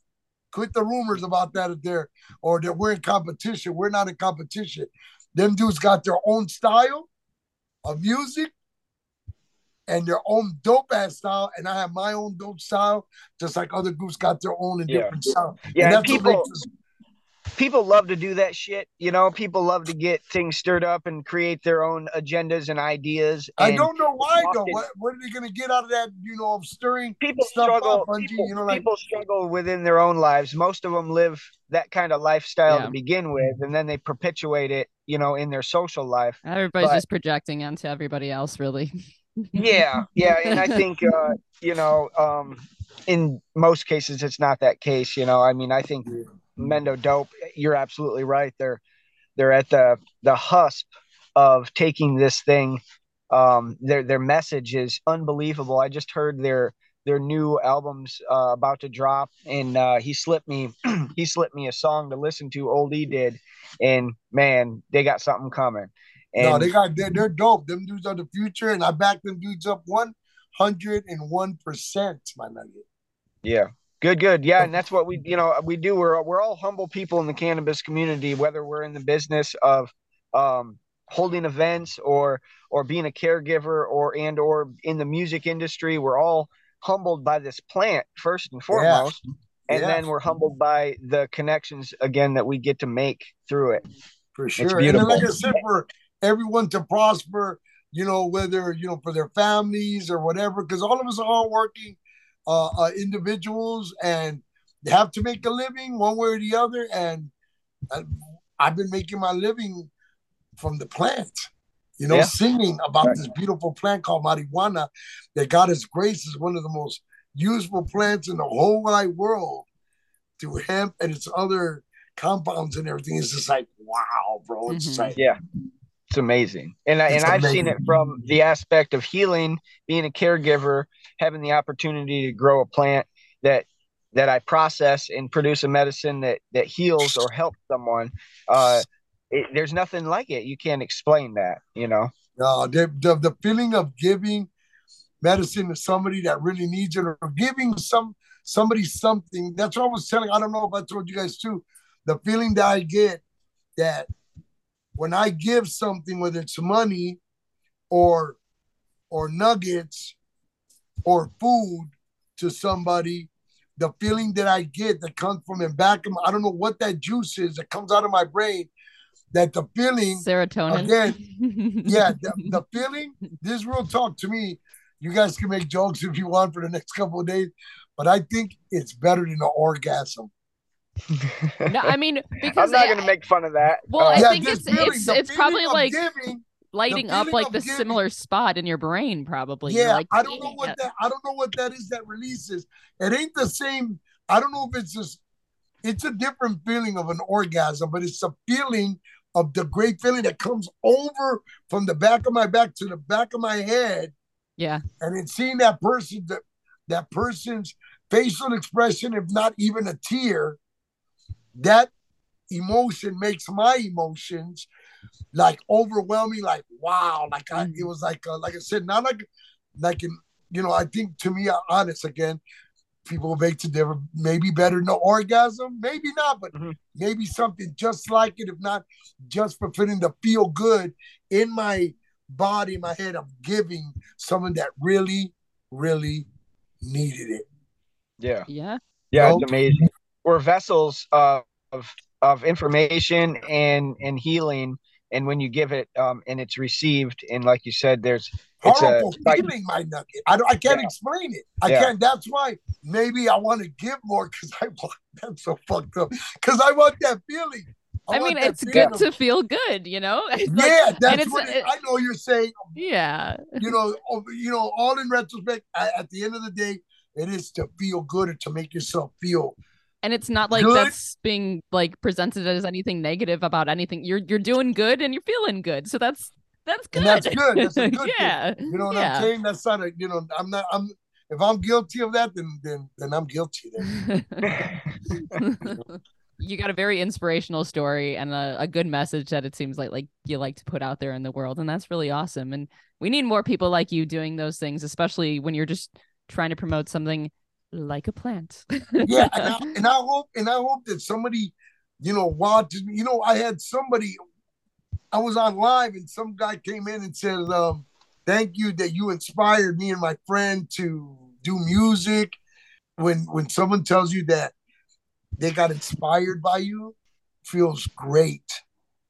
quit the rumors about that if they're or that we're in competition. We're not in competition. Them dudes got their own style of music and their own dope ass style, and I have my own dope style, just like other groups got their own and Yeah. different style. Yeah, and and people makes people love to do that shit. You know, people love to get things stirred up and create their own agendas and ideas. I don't know why though. What what are they gonna get out of that? You know, of stirring people stuff struggle. up, Bungie, people, you know, like people struggle within their own lives. Most of them live that kind of lifestyle Yeah. to begin with, and then they perpetuate it. You know, in their social life. Everybody's But- just projecting onto everybody else, really. yeah yeah and i think uh you know um in most cases it's not that case you know i mean i think mendo dope you're absolutely right they're they're at the the husp of taking this thing um their their message is unbelievable i just heard their their new albums uh, about to drop and uh he slipped me he slipped me a song to listen to old e did and man they got something coming and no, they got they're, they're dope. Them dudes are the future, and I back them dudes up one hundred and one percent, my nugget. Yeah. Good, good. Yeah, and that's what we, you know, we do. We're we're all humble people in the cannabis community, whether we're in the business of um, holding events or or being a caregiver or and or in the music industry. We're all humbled by this plant first and foremost, and Yeah. then we're humbled by the connections again that we get to make through it. for sure. And like I said, for everyone to prosper, you know, whether you know for their families or whatever, because all of us are hardworking uh, uh, individuals and they have to make a living one way or the other. And uh, I've been making my living from the plant. You know, Yeah. singing about Right. this beautiful plant called marijuana that God has grace is one of the most useful plants in the whole wide world to hemp and its other compounds and everything. It's just like, wow, bro. It's just Mhm. like, Yeah. It's amazing. And I, and I've seen it from the aspect of healing, being a caregiver, having the opportunity to grow a plant that that I process and produce a medicine that that heals or helps someone. Uh it, there's nothing like it. You can't explain that, you know. uh, the, the, the feeling of giving medicine to somebody that really needs it or giving some somebody something. That's what I was telling. I don't know if I told you guys too. The feeling that I get that when I give something, whether it's money or or nuggets or food to somebody, the feeling that I get that comes from the back of my, I don't know what that juice is that comes out of my brain. That the feeling Serotonin. Again, yeah, the, the feeling, this real talk to me. You guys can make jokes if you want for the next couple of days, but I think it's better than an orgasm. No, I mean because I'm not going to make fun of that. Well, Uh, I yeah, think it's- feeling, it's- it's probably like giving, lighting up like the giving- similar spot in your brain, probably. Yeah, like, I don't know what yeah. that I don't know what that is that releases. It ain't the same. I don't know if it's just it's a different feeling of an orgasm, but it's a feeling of the great feeling that comes over from the back of my back to the back of my head Yeah. and then seeing that person that that person's facial expression if not even a tear that emotion makes my emotions like overwhelming like wow like I, it was like uh, like i said not like like in you know i think to me uh, honest again people make to different maybe better no orgasm maybe not but Mhm. maybe something just like it if not just for feeling the feel good in my body my head of giving someone that really really needed it yeah. Yeah. Yeah, Nope. it's amazing. We're vessels of of, of information and and healing and when you give it um and it's received and like you said there's it's a horrible like- feeling my nugget i, don't, I can't Yeah. explain it i Yeah. can't that's why maybe i want to give more because i want that's so fucked up because i want that feeling I, want mean, it's good of- to feel good, you know? It's like- yeah that's it's- what it, it- i know you're saying yeah. you know oh, you know all in retrospect at, at the end of the day it is to feel good or to make yourself feel And it's not like Good. that's being like presented as anything negative about anything. You're you're doing good and you're feeling good. So that's that's good. And that's good. That's a good thing. yeah. you know what Yeah. i'm saying that's not a you know i'm not i'm if i'm guilty of that then then then i'm guilty then you got a very inspirational story and a, a good message that it seems like like you like to put out there in the world and that's really awesome and we need more people like you doing those things especially when you're just trying to promote something like a plant yeah, and I, and I hope and I hope that somebody, you know, watches. me. You know, I had somebody I was on live and some guy came in and said, um, "Thank you that you inspired me and my friend to do music." When when someone tells you that they got inspired by you, feels great.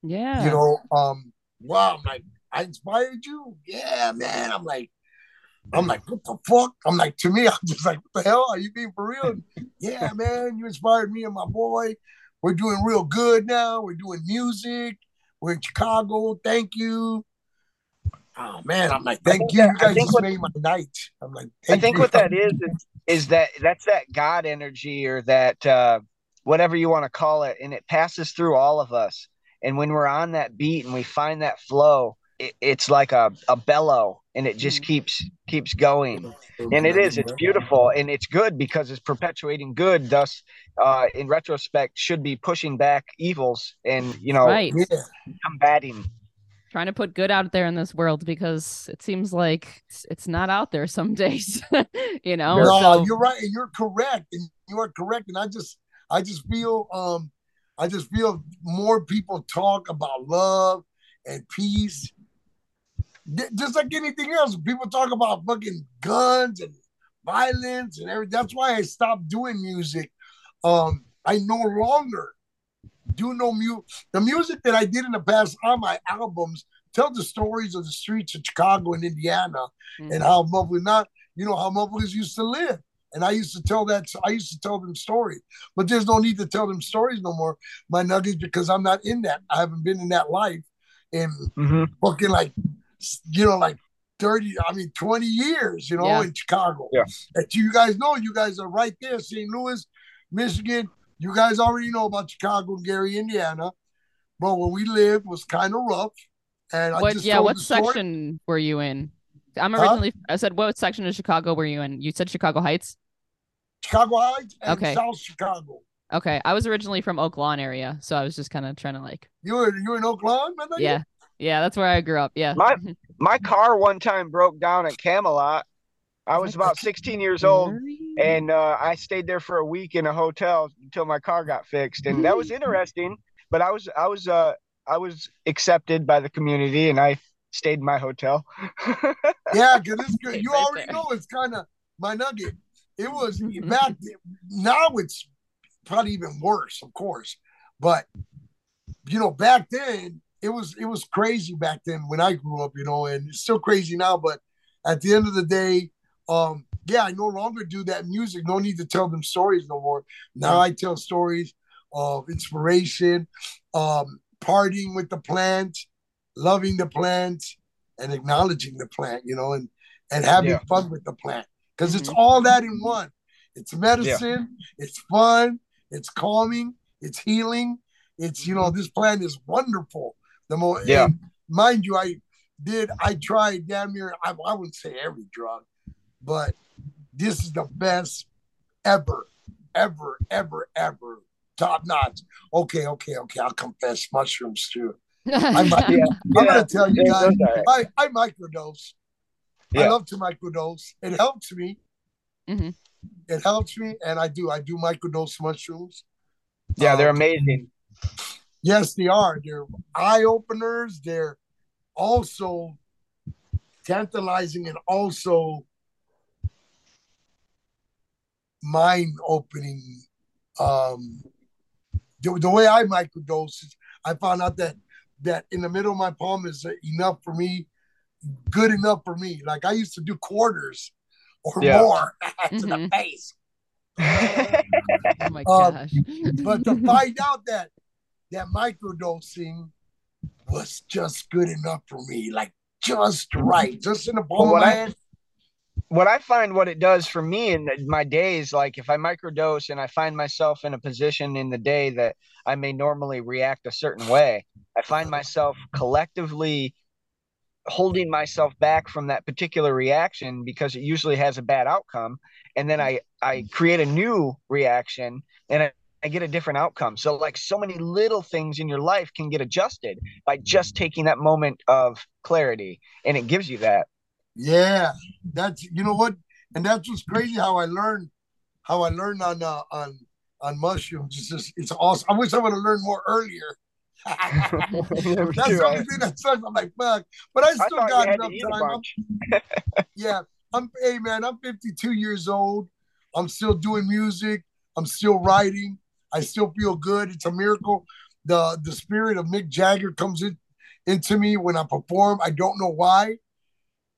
Yeah. You know, um, wow, I'm like, I inspired you? Yeah, man. I'm like, I'm like, what the fuck? I'm like, to me, I'm just like, what the hell? Are you being for real? yeah, man, you inspired me and my boy. We're doing real good now. We're doing music. We're in Chicago. Thank you. Oh man, I'm like, thank you. that- You guys just what- made my night. I'm like, I think you. what that is, is is that that's that God energy or that uh, whatever you want to call it, and it passes through all of us. And when we're on that beat and we find that flow, it, it's like a, a bellow, and it just Mhm. keeps keeps going. And it is, it's beautiful, and it's good because it's perpetuating good. Thus, uh, in retrospect, should be pushing back evils and you know Right. Combating. Trying to put good out there in this world because it seems like it's, it's not out there some days. you know. no, so you're right, and you're correct, and you are correct. And I just, I just feel, um, I just feel more people talk about love and peace, Th- just like anything else. People talk about fucking guns and violence and everything. That's why I stopped doing music. Um, I no longer do no music. The music that I did in the past on my albums tell the stories of the streets of Chicago and Indiana Mhm. and how mufflers not you know how mufflers used to live and i used to tell that i used to tell them stories but there's no need to tell them stories no more my nuggets because i'm not in that i haven't been in that life in Mm-hmm. fucking like you know like 30 i mean 20 years you know Yeah. in chicago Yeah. and you guys know you guys are right there st louis michigan you guys already know about chicago and gary indiana but where we lived was kind of rough and i just Yeah. What the story. section were you in? I'm Huh? originally. I said, what section of Chicago were you in? You said Chicago Heights. chicago heights and Okay. south chicago Okay, I was originally from Oak Lawn area, so I was just kind of trying to like, You were you were in Oakland, man? yeah, yeah, that's where I grew up. Yeah. My my car one time broke down at Camelot. I was about 16 years old, and uh, I stayed there for a week in a hotel until my car got fixed, and that was interesting. But I was I was uh I was accepted by the community, and I stayed in my hotel. Yeah, because it's good. Right You already there. know it's kind of my nugget. It was Mm-hmm. back then. Now it's probably even worse, of course. But you know, back then it was it was crazy back then when I grew up. You know, and it's still crazy now. But at the end of the day, um, yeah, I no longer do that music. No need to tell them stories no more. Now I tell stories of inspiration, um, partying with the plant, loving the plant, and acknowledging the plant. You know, and and having Yeah. fun with the plant because it's Mhm. all that in one. It's medicine. It's fun. It's calming. It's healing. It's you know this plant is wonderful. The more Yeah. and mind you, I did I tried damn near I, I wouldn't say every drug, but this is the best ever, ever, ever, ever. Top notch. Okay, okay, okay. I'll confess mushrooms too. I'm, Yeah. I'm gonna tell you Yeah, guys. I, I microdose. I love to microdose. It helps me. Mhm. It helps me, and I do. I do microdose mushrooms. Yeah, they're Um, amazing. Yes, they are. They're eye openers. They're also tantalizing and also mind opening. Um, the, the way I microdose is, I found out that that in the middle of my palm is enough for me, good enough for me. Like I used to do quarters or Yeah. more to the Mhm. face. oh my Um, gosh. but to find out that that microdosing was just good enough for me, like just right, just in the palm Well, of what my I- what I find what it does for me in my days, like if I microdose and I find myself in a position in the day that I may normally react a certain way, I find myself collectively holding myself back from that particular reaction because it usually has a bad outcome. And then I, I create a new reaction and I, I get a different outcome. So like so many little things in your life can get adjusted by just taking that moment of clarity. And it gives you that. Yeah, that's you know what, and that's what's crazy. How I learned, how I learned on uh, on on mushrooms. It's just it's awesome. I wish I would have learned more earlier. That's the only I- thing that sucks. I'm like, fuck. But I I still thought got enough a time. I'm- yeah, I'm hey man, I'm 52 years old. I'm still doing music. I'm still writing. I still feel good. It's a miracle. The the spirit of Mick Jagger comes in into me when I perform. I don't know why.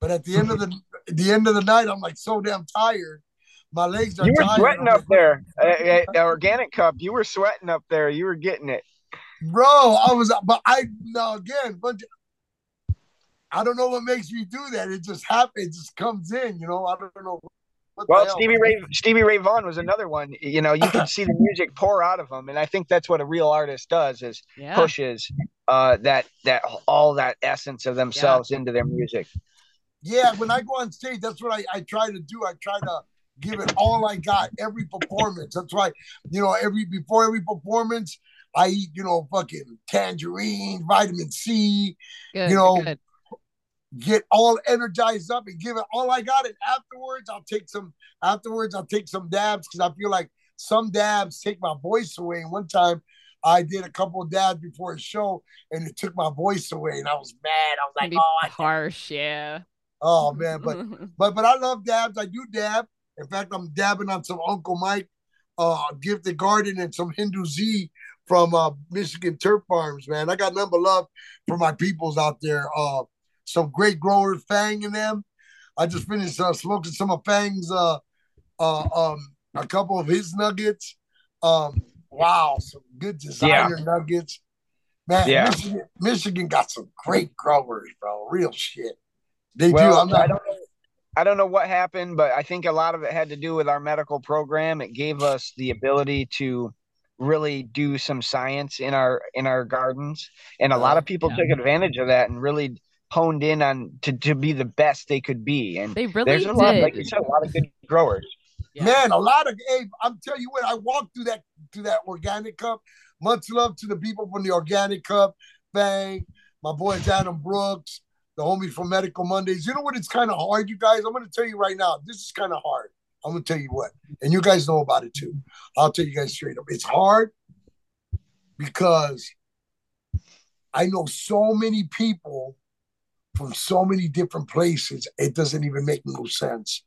But at the end of the the end of the night, I'm like so damn tired. My legs are You were tired. sweating up like, there. Uh, uh, organic cup. You were sweating up there. You were getting it. Bro, I was but I now again, but I don't know what makes me do that. It just happens, it just comes in, you know. I don't know what Well. Stevie Ray Stevie Ray Vaughan was another one. You know, you could see the music pour out of him, and I think that's what a real artist does is Yeah. pushes uh, that that all that essence of themselves into their music. Yeah, when I go on stage, that's what I, I try to do. I try to give it all I got every performance. That's why, you know, every before every performance, I eat, you know, fucking tangerine, vitamin C, Good. you know, good. Get all energized up and give it all I got. And afterwards, I'll take some afterwards, I'll take some dabs because I feel like some dabs take my voice away. And one time I did a couple of dabs before a show and it took my voice away. And I was mad. I was like, oh, I, harsh. Yeah. oh man, but But but I love dabs. I do dab. In fact, I'm dabbing on some Uncle Mike, uh, Gifted Garden and some Hindu Z from uh, Michigan Turf Farms. Man, I got nothing but love for my peoples out there. Uh, some great growers, Fang in them. I just finished uh, smoking some of Fang's, uh, uh, um, a couple of his nuggets. Um, wow, some good designer nuggets. Man, Yeah. Michigan, Michigan got some great growers, bro. Real shit. They do. I'm not. I don't know. I don't know what happened, but I think a lot of it had to do with our medical program. It gave us the ability to really do some science in our in our gardens, and a lot of people Yeah. took advantage of that and really honed in on to, to be the best they could be. And They really there's a lot, like you said, a lot of good growers. Yeah. Man, a lot of hey, I'm telling you what, I walked through that through that organic cup. Much love to the people from the organic cup, Bang, my boys Adam Brooks, the homie from Medical Mondays. You know what? It's kind of hard, you guys. I'm gonna tell you right now, this is kind of hard. I'm gonna tell you what, and you guys know about it too. I'll tell you guys straight up. It's hard because I know so many people from so many different places, it doesn't even make no sense.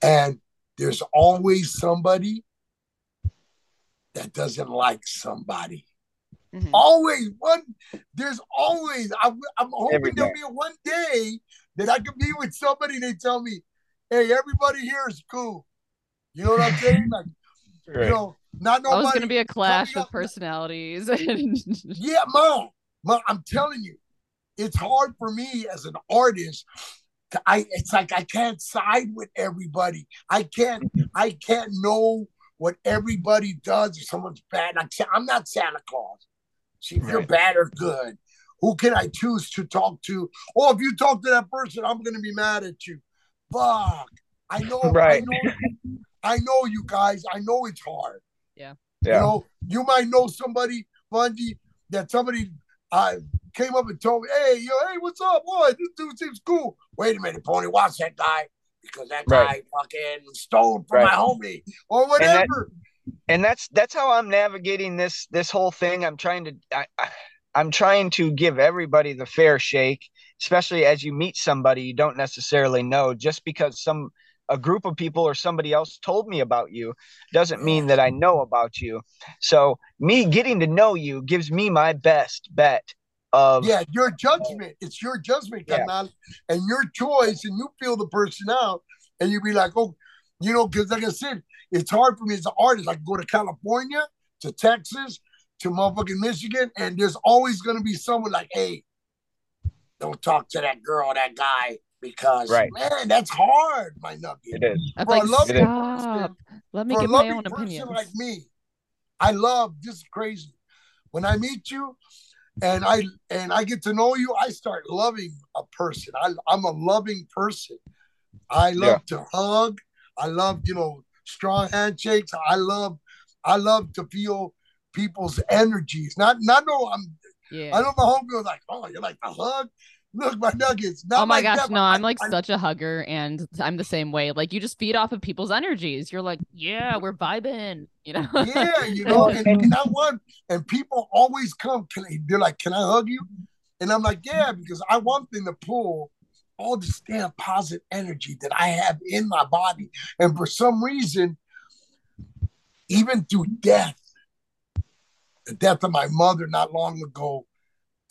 And there's always somebody that doesn't like somebody. Mhm. Always one. There's always. I, am hoping there'll be one day that I can be with somebody. and They tell me, "Hey, everybody here is cool." You know what I'm saying? Like, you know, not I nobody. was gonna be a clash of personalities. Yeah, mom, mom, I'm telling you, it's hard for me as an artist. To, I it's like I can't side with everybody. I can't I can't know what everybody does if someone's bad. Like I'm not Santa Claus. See if you're bad or good. Who can I choose to talk to? Oh, if you talk to that person, I'm gonna be mad at you. Fuck. I know. Right. I know. I know you guys. I know it's hard. You Yeah. You know, you might know somebody, Bundy, that somebody uh, came up and told me, hey, yo, hey, what's up? Boy, this dude seems cool. Wait a minute, Pony, watch that guy because that guy fucking stole from Right. my homie or that- whatever. and that's that's how I'm navigating this this whole thing. I'm trying to I- I'm trying to give everybody the fair shake, especially as you meet somebody you don't necessarily know. Just because some a group of people or somebody else told me about you doesn't mean that I know about you. So me getting to know you gives me my best bet of yeah, your judgment. It's your judgment, Yeah. carnal, and your choice, and you feel the person out, and you be like, oh, you know, because like I said, it's hard for me as an artist. I can go to California, to Texas, to motherfucking Michigan, and there's always gonna be someone like, hey, don't talk to that girl, that guy, because Right. man, that's hard, my nugget. it is. I'm a like, loving stop. Let me for give a my own person opinions. like me, I love this is crazy. When I meet you and I and I get to know you, I start loving a person. I, I'm a loving person. I love to hug. I love, you know, strong handshakes. I love I love to feel people's energies. Not not know I'm yeah. I know my homie was like, oh, you're like the hug? Look, my nuggets. Not oh my like gosh, no, I'm like I- such a hugger and I'm the same way. Like you just feed off of people's energies. You're like, yeah, we're vibing, you know? yeah, you know, and, and I want, and people always come. Can I, they're like, "Can I hug you?" And I'm like, "Yeah," because I want them to pull all this damn positive energy that I have in my body, and for some reason, even through death, the death of my mother not long ago,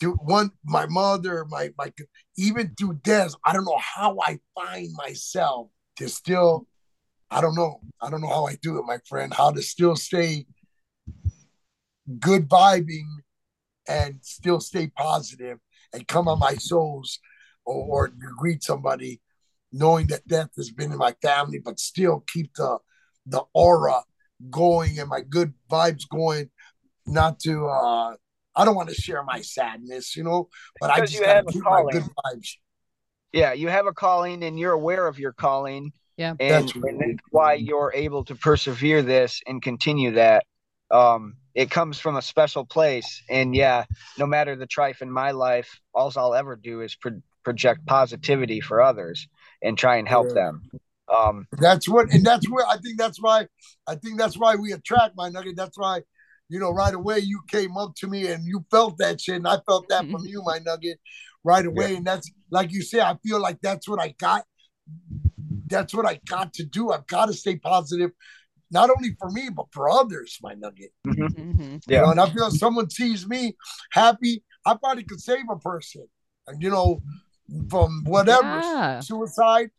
through one, my mother, my my, even through death, I don't know how I find myself to still I don't know. I don't know how I do it, my friend. How to still stay good vibing and still stay positive and come on my souls or, or greet somebody knowing that death has been in my family, but still keep the the aura going and my good vibes going. Not to uh I don't want to share my sadness, you know, but I Because just you gotta have a keep my good vibes. Yeah, you have a calling and you're aware of your calling. Yeah. And, That's and that's why you're able to persevere this and continue that. Um, it comes from a special place. And yeah, no matter the trife in my life, all I'll ever do is pro- project positivity for others and try and help Yeah. them. Um, That's what, and that's where I think that's why I think that's why we attract my nugget. That's why, you know, right away you came up to me and you felt that shit, and I felt that from you, my nugget, right away. And that's like you say, I feel like that's what I got. That's what I got to do. I've got to stay positive, not only for me but for others, my nugget. Mhm. Yeah. You know, and I feel if someone sees me happy, I probably could save a person, and you know, from whatever Yeah. suicide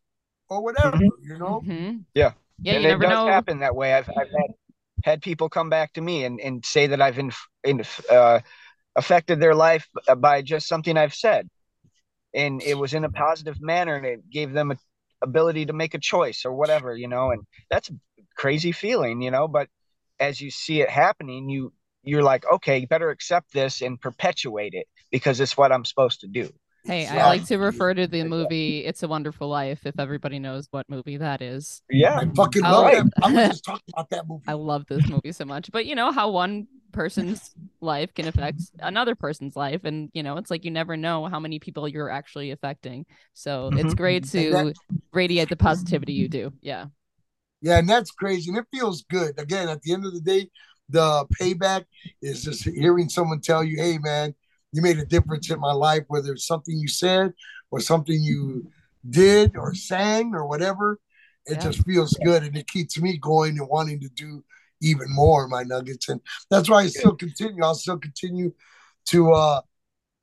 or whatever. You know. Mhm. Yeah. Yeah, and you it never does know. happen that way. I've, I've had, had people come back to me and, and say that I've in, in, uh, affected their life by just something I've said. And it was in a positive manner and it gave them a ability to make a choice or whatever, you know, and that's a crazy feeling, you know, but as you see it happening, you, you're like, okay, you better accept this and perpetuate it because it's what I'm supposed to do. Hey, I like to refer to the movie It's a Wonderful Life if everybody knows what movie that is. Yeah. I fucking love right. that. I was just talking about that movie. I love this movie so much. But you know how one person's life can affect another person's life and you know it's like you never know how many people you're actually affecting. So it's Mhm. great to that- radiate the positivity you do. Yeah. Yeah, and that's crazy, and it feels good. Again, at the end of the day, the payback is just hearing someone tell you, "Hey, man, you made a difference in my life." Whether it's something you said or something you did or sang or whatever, it Yeah. just feels good, and it keeps me going and wanting to do even more. My nuggets, and that's why I still continue. I'll still continue to uh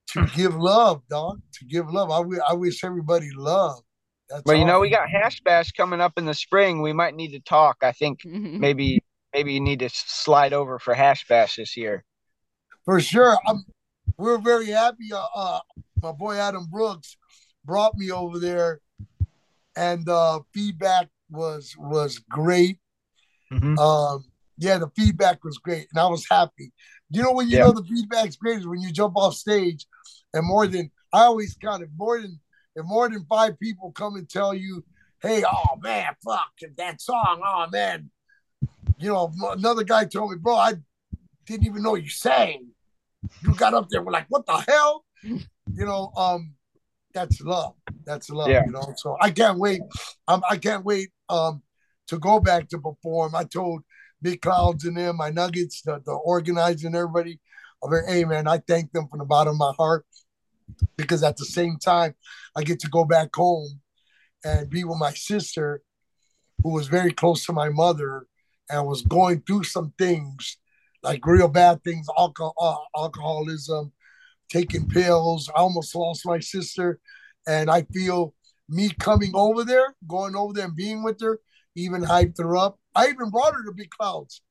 to give love, dog. To give love. I I wish everybody love. That's Well, you know, we got Hash Bash coming up in the spring. We might need to talk. I think maybe maybe you need to slide over for Hash Bash this year. For sure. I'm, we're very happy. Uh, uh, my boy Adam Brooks brought me over there, and uh, feedback was was great. Mhm. Um, yeah, the feedback was great, and I was happy. You know when you Yeah. know the feedback's great is when you jump off stage, and more than I always kind of more than if more than five people come and tell you, "Hey, oh man, fuck that song, oh man." You know, another guy told me, "Bro, I didn't even know you sang." You got up there, we're like, what the hell? You know, um, that's love. That's love, Yeah. you know. So I can't wait. Um, I can't wait um to go back to perform. I told Big Clouds and them, my nuggets, the, the organizer and everybody, I'm hey man, I thank them from the bottom of my heart because at the same time I get to go back home and be with my sister who was very close to my mother and was going through some things like real bad things, alcohol, uh, alcoholism, taking pills. I almost lost my sister, and I feel me coming over there, going over there and being with her, even hyped her up. I even brought her to Big Clouds.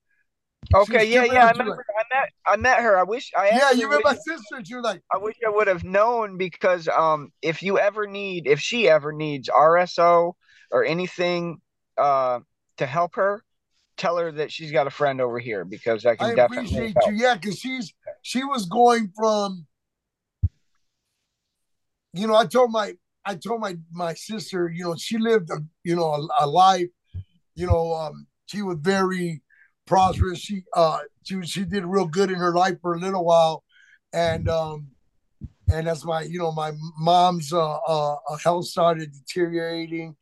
Okay, yeah, yeah. I she remember. I met. I met her. I wish. I Yeah, you met my sister. Was like, I wish I would have known because um, if you ever need, if she ever needs RSO or anything, uh, to help her, tell her that she's got a friend over here because I can I definitely appreciate help. you. Yeah, because she's she was going from, you know, I told my I told my my sister, you know, she lived a you know a, a life, you know, um, she was very prosperous. She uh she she did real good in her life for a little while, and um and as my you know my mom's uh, uh, uh, health started deteriorating,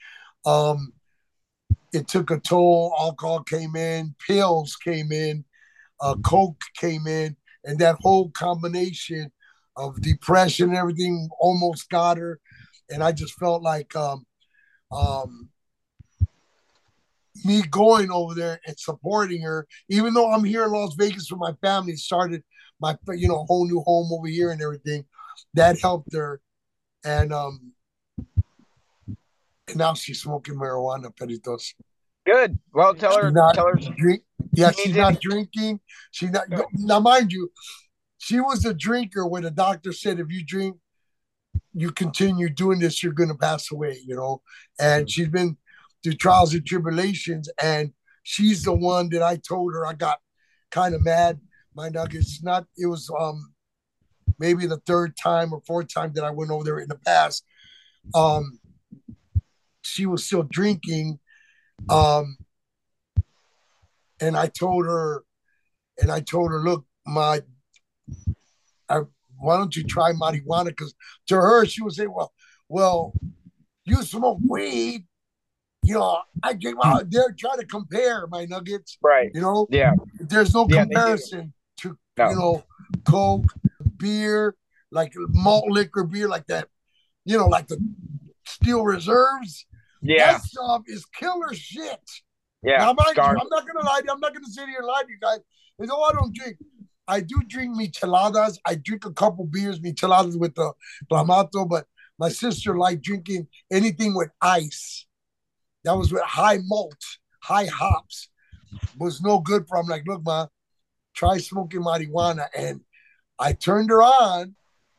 um, it took a toll. Alcohol came in, pills came in, uh, coke came in, and that whole combination of depression and everything almost got her. And I just felt like um, um, me going over there and supporting her, even though I'm here in Las Vegas with my family, started my you know whole new home over here and everything. That helped her, and um, and now she's smoking marijuana, peritos. Good. Well, tell her. Not Tell her. drink. Yeah, She she's not drinking. She's not. Now, mind you, she was a drinker when the doctor said if you drink, you continue doing this, you're going to pass away. You know, and she's been through trials and tribulations, and she's the one that I told her I got kind of mad. My nuggets, not it was um maybe the third time or fourth time that I went over there in the past. Um, she was still drinking. Um, and I told her, and I told her, look, my, I, why don't you try marijuana? Because to her, she would say, well, well, you smoke weed, you know. I get out there trying to compare my nuggets, Right. you know. Yeah. There's no Yeah, comparison to No. you know Coke, beer, like malt liquor beer, like that, you know, like the Steel Reserves. Yeah. That stuff is killer shit. Yeah. Now, mind you, I'm not gonna lie to you. I'm not gonna sit here and lie to you guys. You know, I don't drink. I do drink micheladas. I drink a couple beers, micheladas with the clamato, but my sister liked drinking anything with ice. That was with high malt, high hops. Was no good for. I'm like, look, ma, try smoking marijuana. And I turned her on,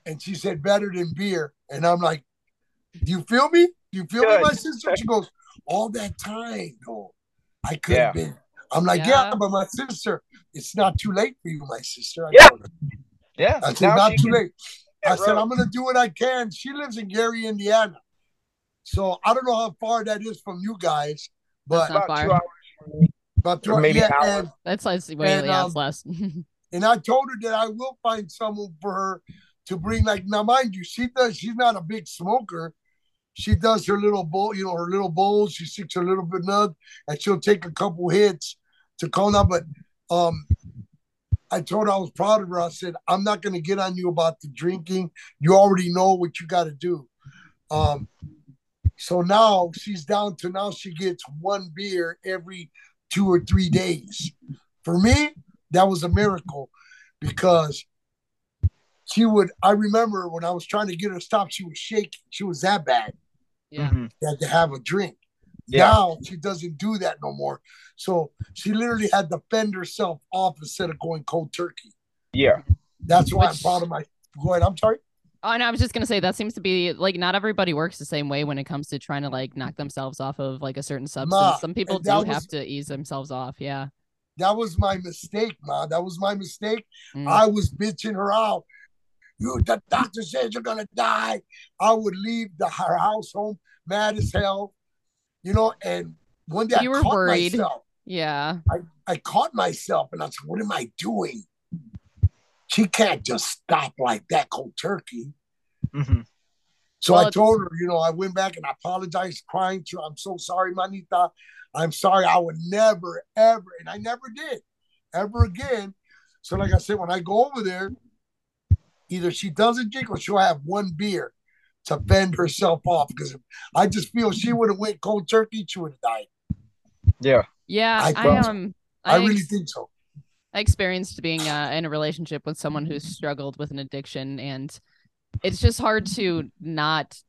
and she said, better than beer. And I'm like, do you feel me? Do you feel me, my sister? She goes, all that time, though. I could Yeah. have been. I'm like, yeah. Yeah. but my sister, it's not too late for you, my sister. I Yeah. Yeah. I said, Now not too can- late. I Yeah, said, bro. I'm going to do what I can. She lives in Gary, Indiana. So I don't know how far that is from you guys, but That's not About far. two hours. from me. but or maybe yeah, an hour. and, That's less. Way, And, um, less. and I told her that I will find someone for her to bring. Like now, mind you, she does. She's not a big smoker. She does her little bowl, you know, her little bowls. She sticks her little bit nug, and she'll take a couple hits to down. But um, I told her I was proud of her. I said, I'm not going to get on you about the drinking. You already know what you got to do. Um, so now she's down to now she gets one beer every two or three days. For me, that was a miracle because she would. I remember when I was trying to get her to stop, she was shaking. She was that bad yeah. Mhm. had to have a drink. Yeah. Now she doesn't do that no more. So she literally had to fend herself off instead of going cold turkey. Yeah. That's why I'm proud of my. Go ahead. I'm sorry. Oh, and I was just gonna say that seems to be like not everybody works the same way when it comes to trying to like knock themselves off of like a certain substance. Ma, Some people do that have to ease themselves off. Yeah. That was my mistake, man. That was my mistake. Mm. I was bitching her out. You, the doctor says you're gonna die. I would leave the her house home mad as hell, you know. And one day You I were caught worried. myself. Yeah. I I caught myself, and I said, "What am I doing? She can't just stop like that, cold turkey." Mhm. So Well, I told her, you know, I went back and I apologized, crying to her. I'm so sorry, Manita. I'm sorry. I would never, ever, and I never did, ever again. So, like I said, when I go over there, either she doesn't drink or she'll have one beer to fend herself off. Because I just feel she would have went cold turkey, she would have died. Yeah. Yeah. I I, um. I, I, really ex- think so. I experienced being uh, in a relationship with someone who struggled with an addiction, and it's just hard to not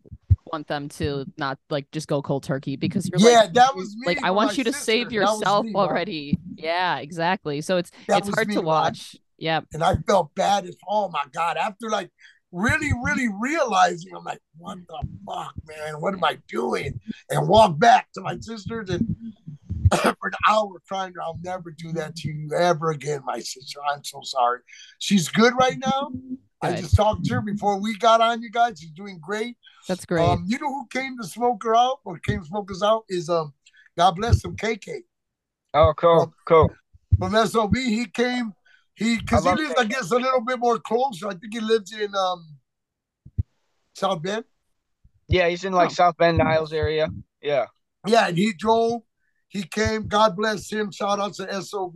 want them to not like just go cold turkey because you're Yeah, like, that was me. like I want my you to sister. save yourself me, already. Yeah, exactly. So it's That it's hard me, to Mom. watch. Yeah. and I felt bad as oh my god. After like really, really realizing, I'm like, what the fuck, man? What am I doing? And walk back to my sisters and for an hour crying. I'll never do that to you ever again, my sister. I'm so sorry. She's good right now. I just talked to her before we got on, you guys. She's doing great. That's great. Um, you know who came to smoke her out or came to smoke us out is um, God bless him, KK Oh, cool. Cool. from SOB. He came, he because he lives, that. I guess, a little bit more closer. I think he lives in um South Bend. Yeah, he's in like Oh. South Bend, Niles area. Yeah. Yeah, and he drove. He came. God bless him. Shout out to SOB.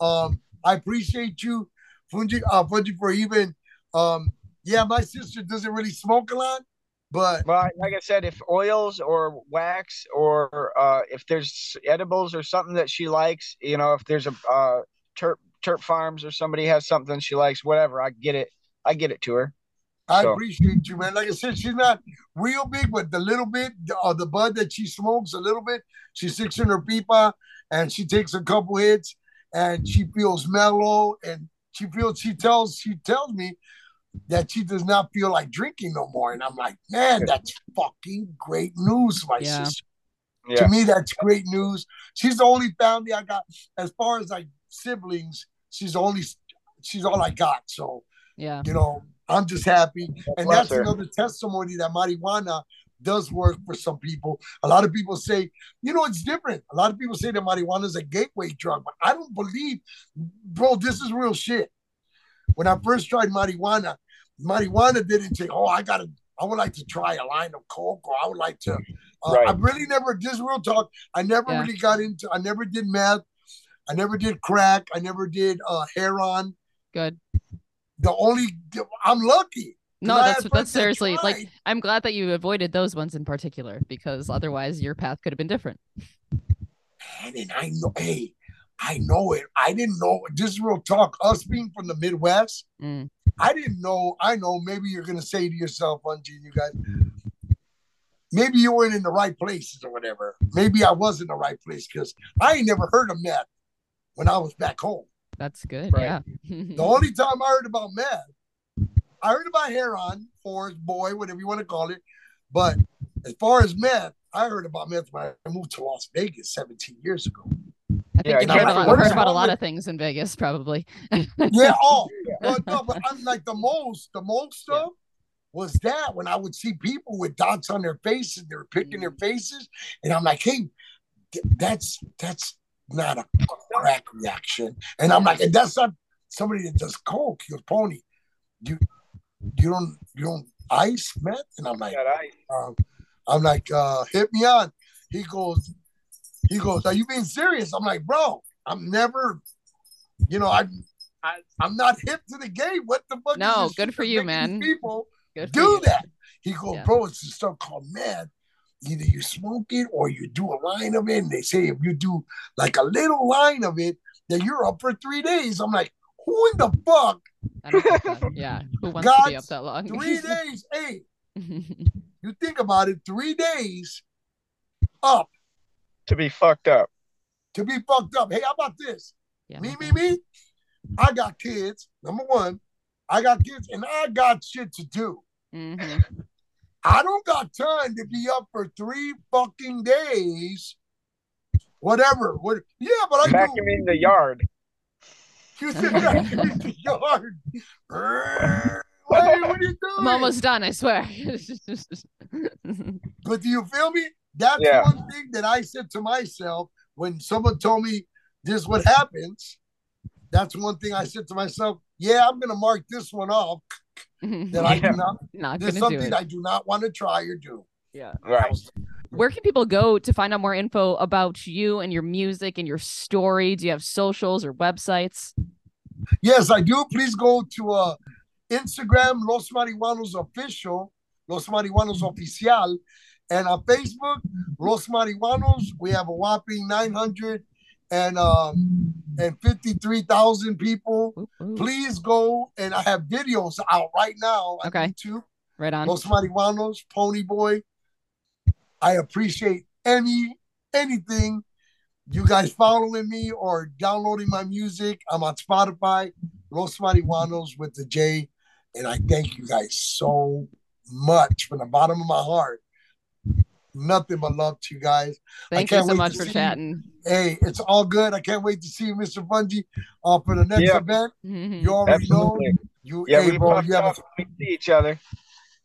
Um, I appreciate you, Funji, uh, Funji, for even. Um, yeah, my sister doesn't really smoke a lot, but Well, like I said, if oils or wax or uh, if there's edibles or something that she likes, you know, if there's a uh, Terp Terp Farms or somebody has something she likes, whatever, I get it. I get it to her. I So- appreciate you, man. Like I said, she's not real big, but the little bit, uh, the bud that she smokes a little bit, she sticks in her pipa and she takes a couple hits and she feels mellow and she feels she tells she tells me that she does not feel like drinking no more. And I'm like, man, that's fucking great news, my Yeah. sister. Yeah. To me, that's great news. She's the only family I got as far as like siblings. She's only she's all I got. So Yeah. you know, I'm just happy. And Bless that's her. another testimony that marijuana does work for some people. A lot of people say, you know, it's different. A lot of people say that marijuana is a gateway drug, but I don't believe, bro, this is real shit. When I first tried marijuana, marijuana didn't say, oh, I got to, I would like to try a line of coke or I would like to. Uh, Right. I really never, this real talk, I never Yeah. really got into, I never did meth. I never did crack. I never did uh, heroin. Good. The only, I'm lucky. No, that's that's that seriously like. I'm glad that you avoided those ones in particular because otherwise your path could have been different. Man, and I know, hey, I know it. I didn't know. This is real talk. Us being from the Midwest, Mm. I didn't know. I know. Maybe you're gonna say to yourself, Fungi, you guys, maybe you weren't in the right places or whatever. Maybe I was in the right place because I ain't never heard of meth when I was back home. That's good. Right. Yeah. The only time I heard about meth, I heard about heroin, forest boy, whatever you want to call it. But as far as meth, I heard about meth when I moved to Las Vegas 17 years ago. I think Yeah, you've heard, a lot, heard about a lot of things in Vegas, probably. Yeah, oh, but no, but I'm like the most, the most stuff was that when I would see people with dots on their faces, they were picking their mm. faces, and I'm like, hey, th- that's that's not a crack reaction, and I'm like, and that's not somebody that does coke. your pony, you you don't you don't ice meth, and I'm like, um, I'm like, uh, hit me on. He goes, he goes, are you being serious? I'm like, bro, I'm never, you know, I, I I'm not hip to the game. What the fuck? No, this good for you, man. People Good do you. that. He goes, Yeah. bro, it's this stuff called meth. Either you smoke it or you do a line of it. And they say if you do like a little line of it, then you're up for three days. I'm like, who in the fuck? I don't think that- yeah. Who wants to be up that long? Three days. Hey, you think about it, three days up To be fucked up. to be fucked up. Hey, how about this? yeah, Me, me, me. I got kids. Number one, I got kids and I got shit to do. Mhm. I don't got time to be up for three fucking days. Whatever. What? Yeah, but I do. Vacuuming the yard. You said vacuum in the yard. Hey, what are you doing? I'm almost done, I swear. But do you feel me? That's Yeah. one thing that I said to myself when someone told me this is what happens. That's one thing I said to myself. Yeah, I'm gonna mark this one off that I do not. Not This is gonna do something. I do not want to try or do. Yeah. Right. Where can people go to find out more info about you and your music and your story? Do you have socials or websites? Yes, I do. Please go to uh, Instagram, Los Marijuanos Official, Los Marijuanos Oficial, and on Facebook, Los Marijuanos. We have a whopping 900 and um and 53,000 people. Ooh, ooh. Please go and I have videos out right now on Okay. YouTube. Right on. Los Marijuanos, Pony Boy. I appreciate any anything you guys following me or downloading my music. I'm on Spotify, Los Marijuanos with the J. And I thank you guys so much from the bottom of my heart. Nothing but love to you guys. Thank you so much for see you. chatting. Hey, it's all good. I can't wait to see you, Mr. Fungi, uh, for the next Yeah. event. Mhm. You already know. Absolutely. You, Yeah, hey, we bro, you have a. We see each other.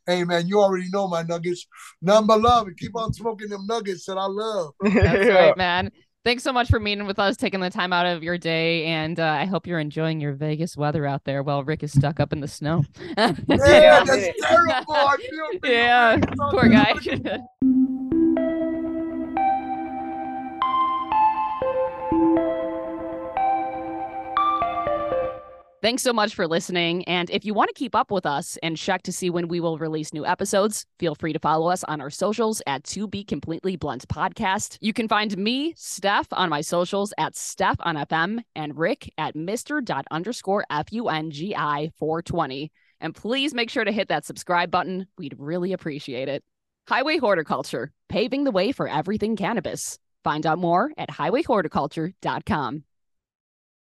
Hey man, you already know my nuggets. Number love and keep on smoking them nuggets that I love. That's right, man. Thanks so much for meeting with us, taking the time out of your day, and uh, I hope you're enjoying your Vegas weather out there while Rick is stuck up in the snow. Yeah, Yeah. that's terrible. I feel yeah, poor guy. Thanks so much for listening. And if you want to keep up with us and check to see when we will release new episodes, feel free to follow us on our socials at To Be Completely Blunt Podcast. You can find me, Steph, on my socials at Steph on FM and Rick at Mr. underscore F-U-N-G-I 420. And please make sure to hit that subscribe button. We'd really appreciate it. Highway Horticulture, paving the way for everything cannabis. Find out more at highwayhorticulture.com.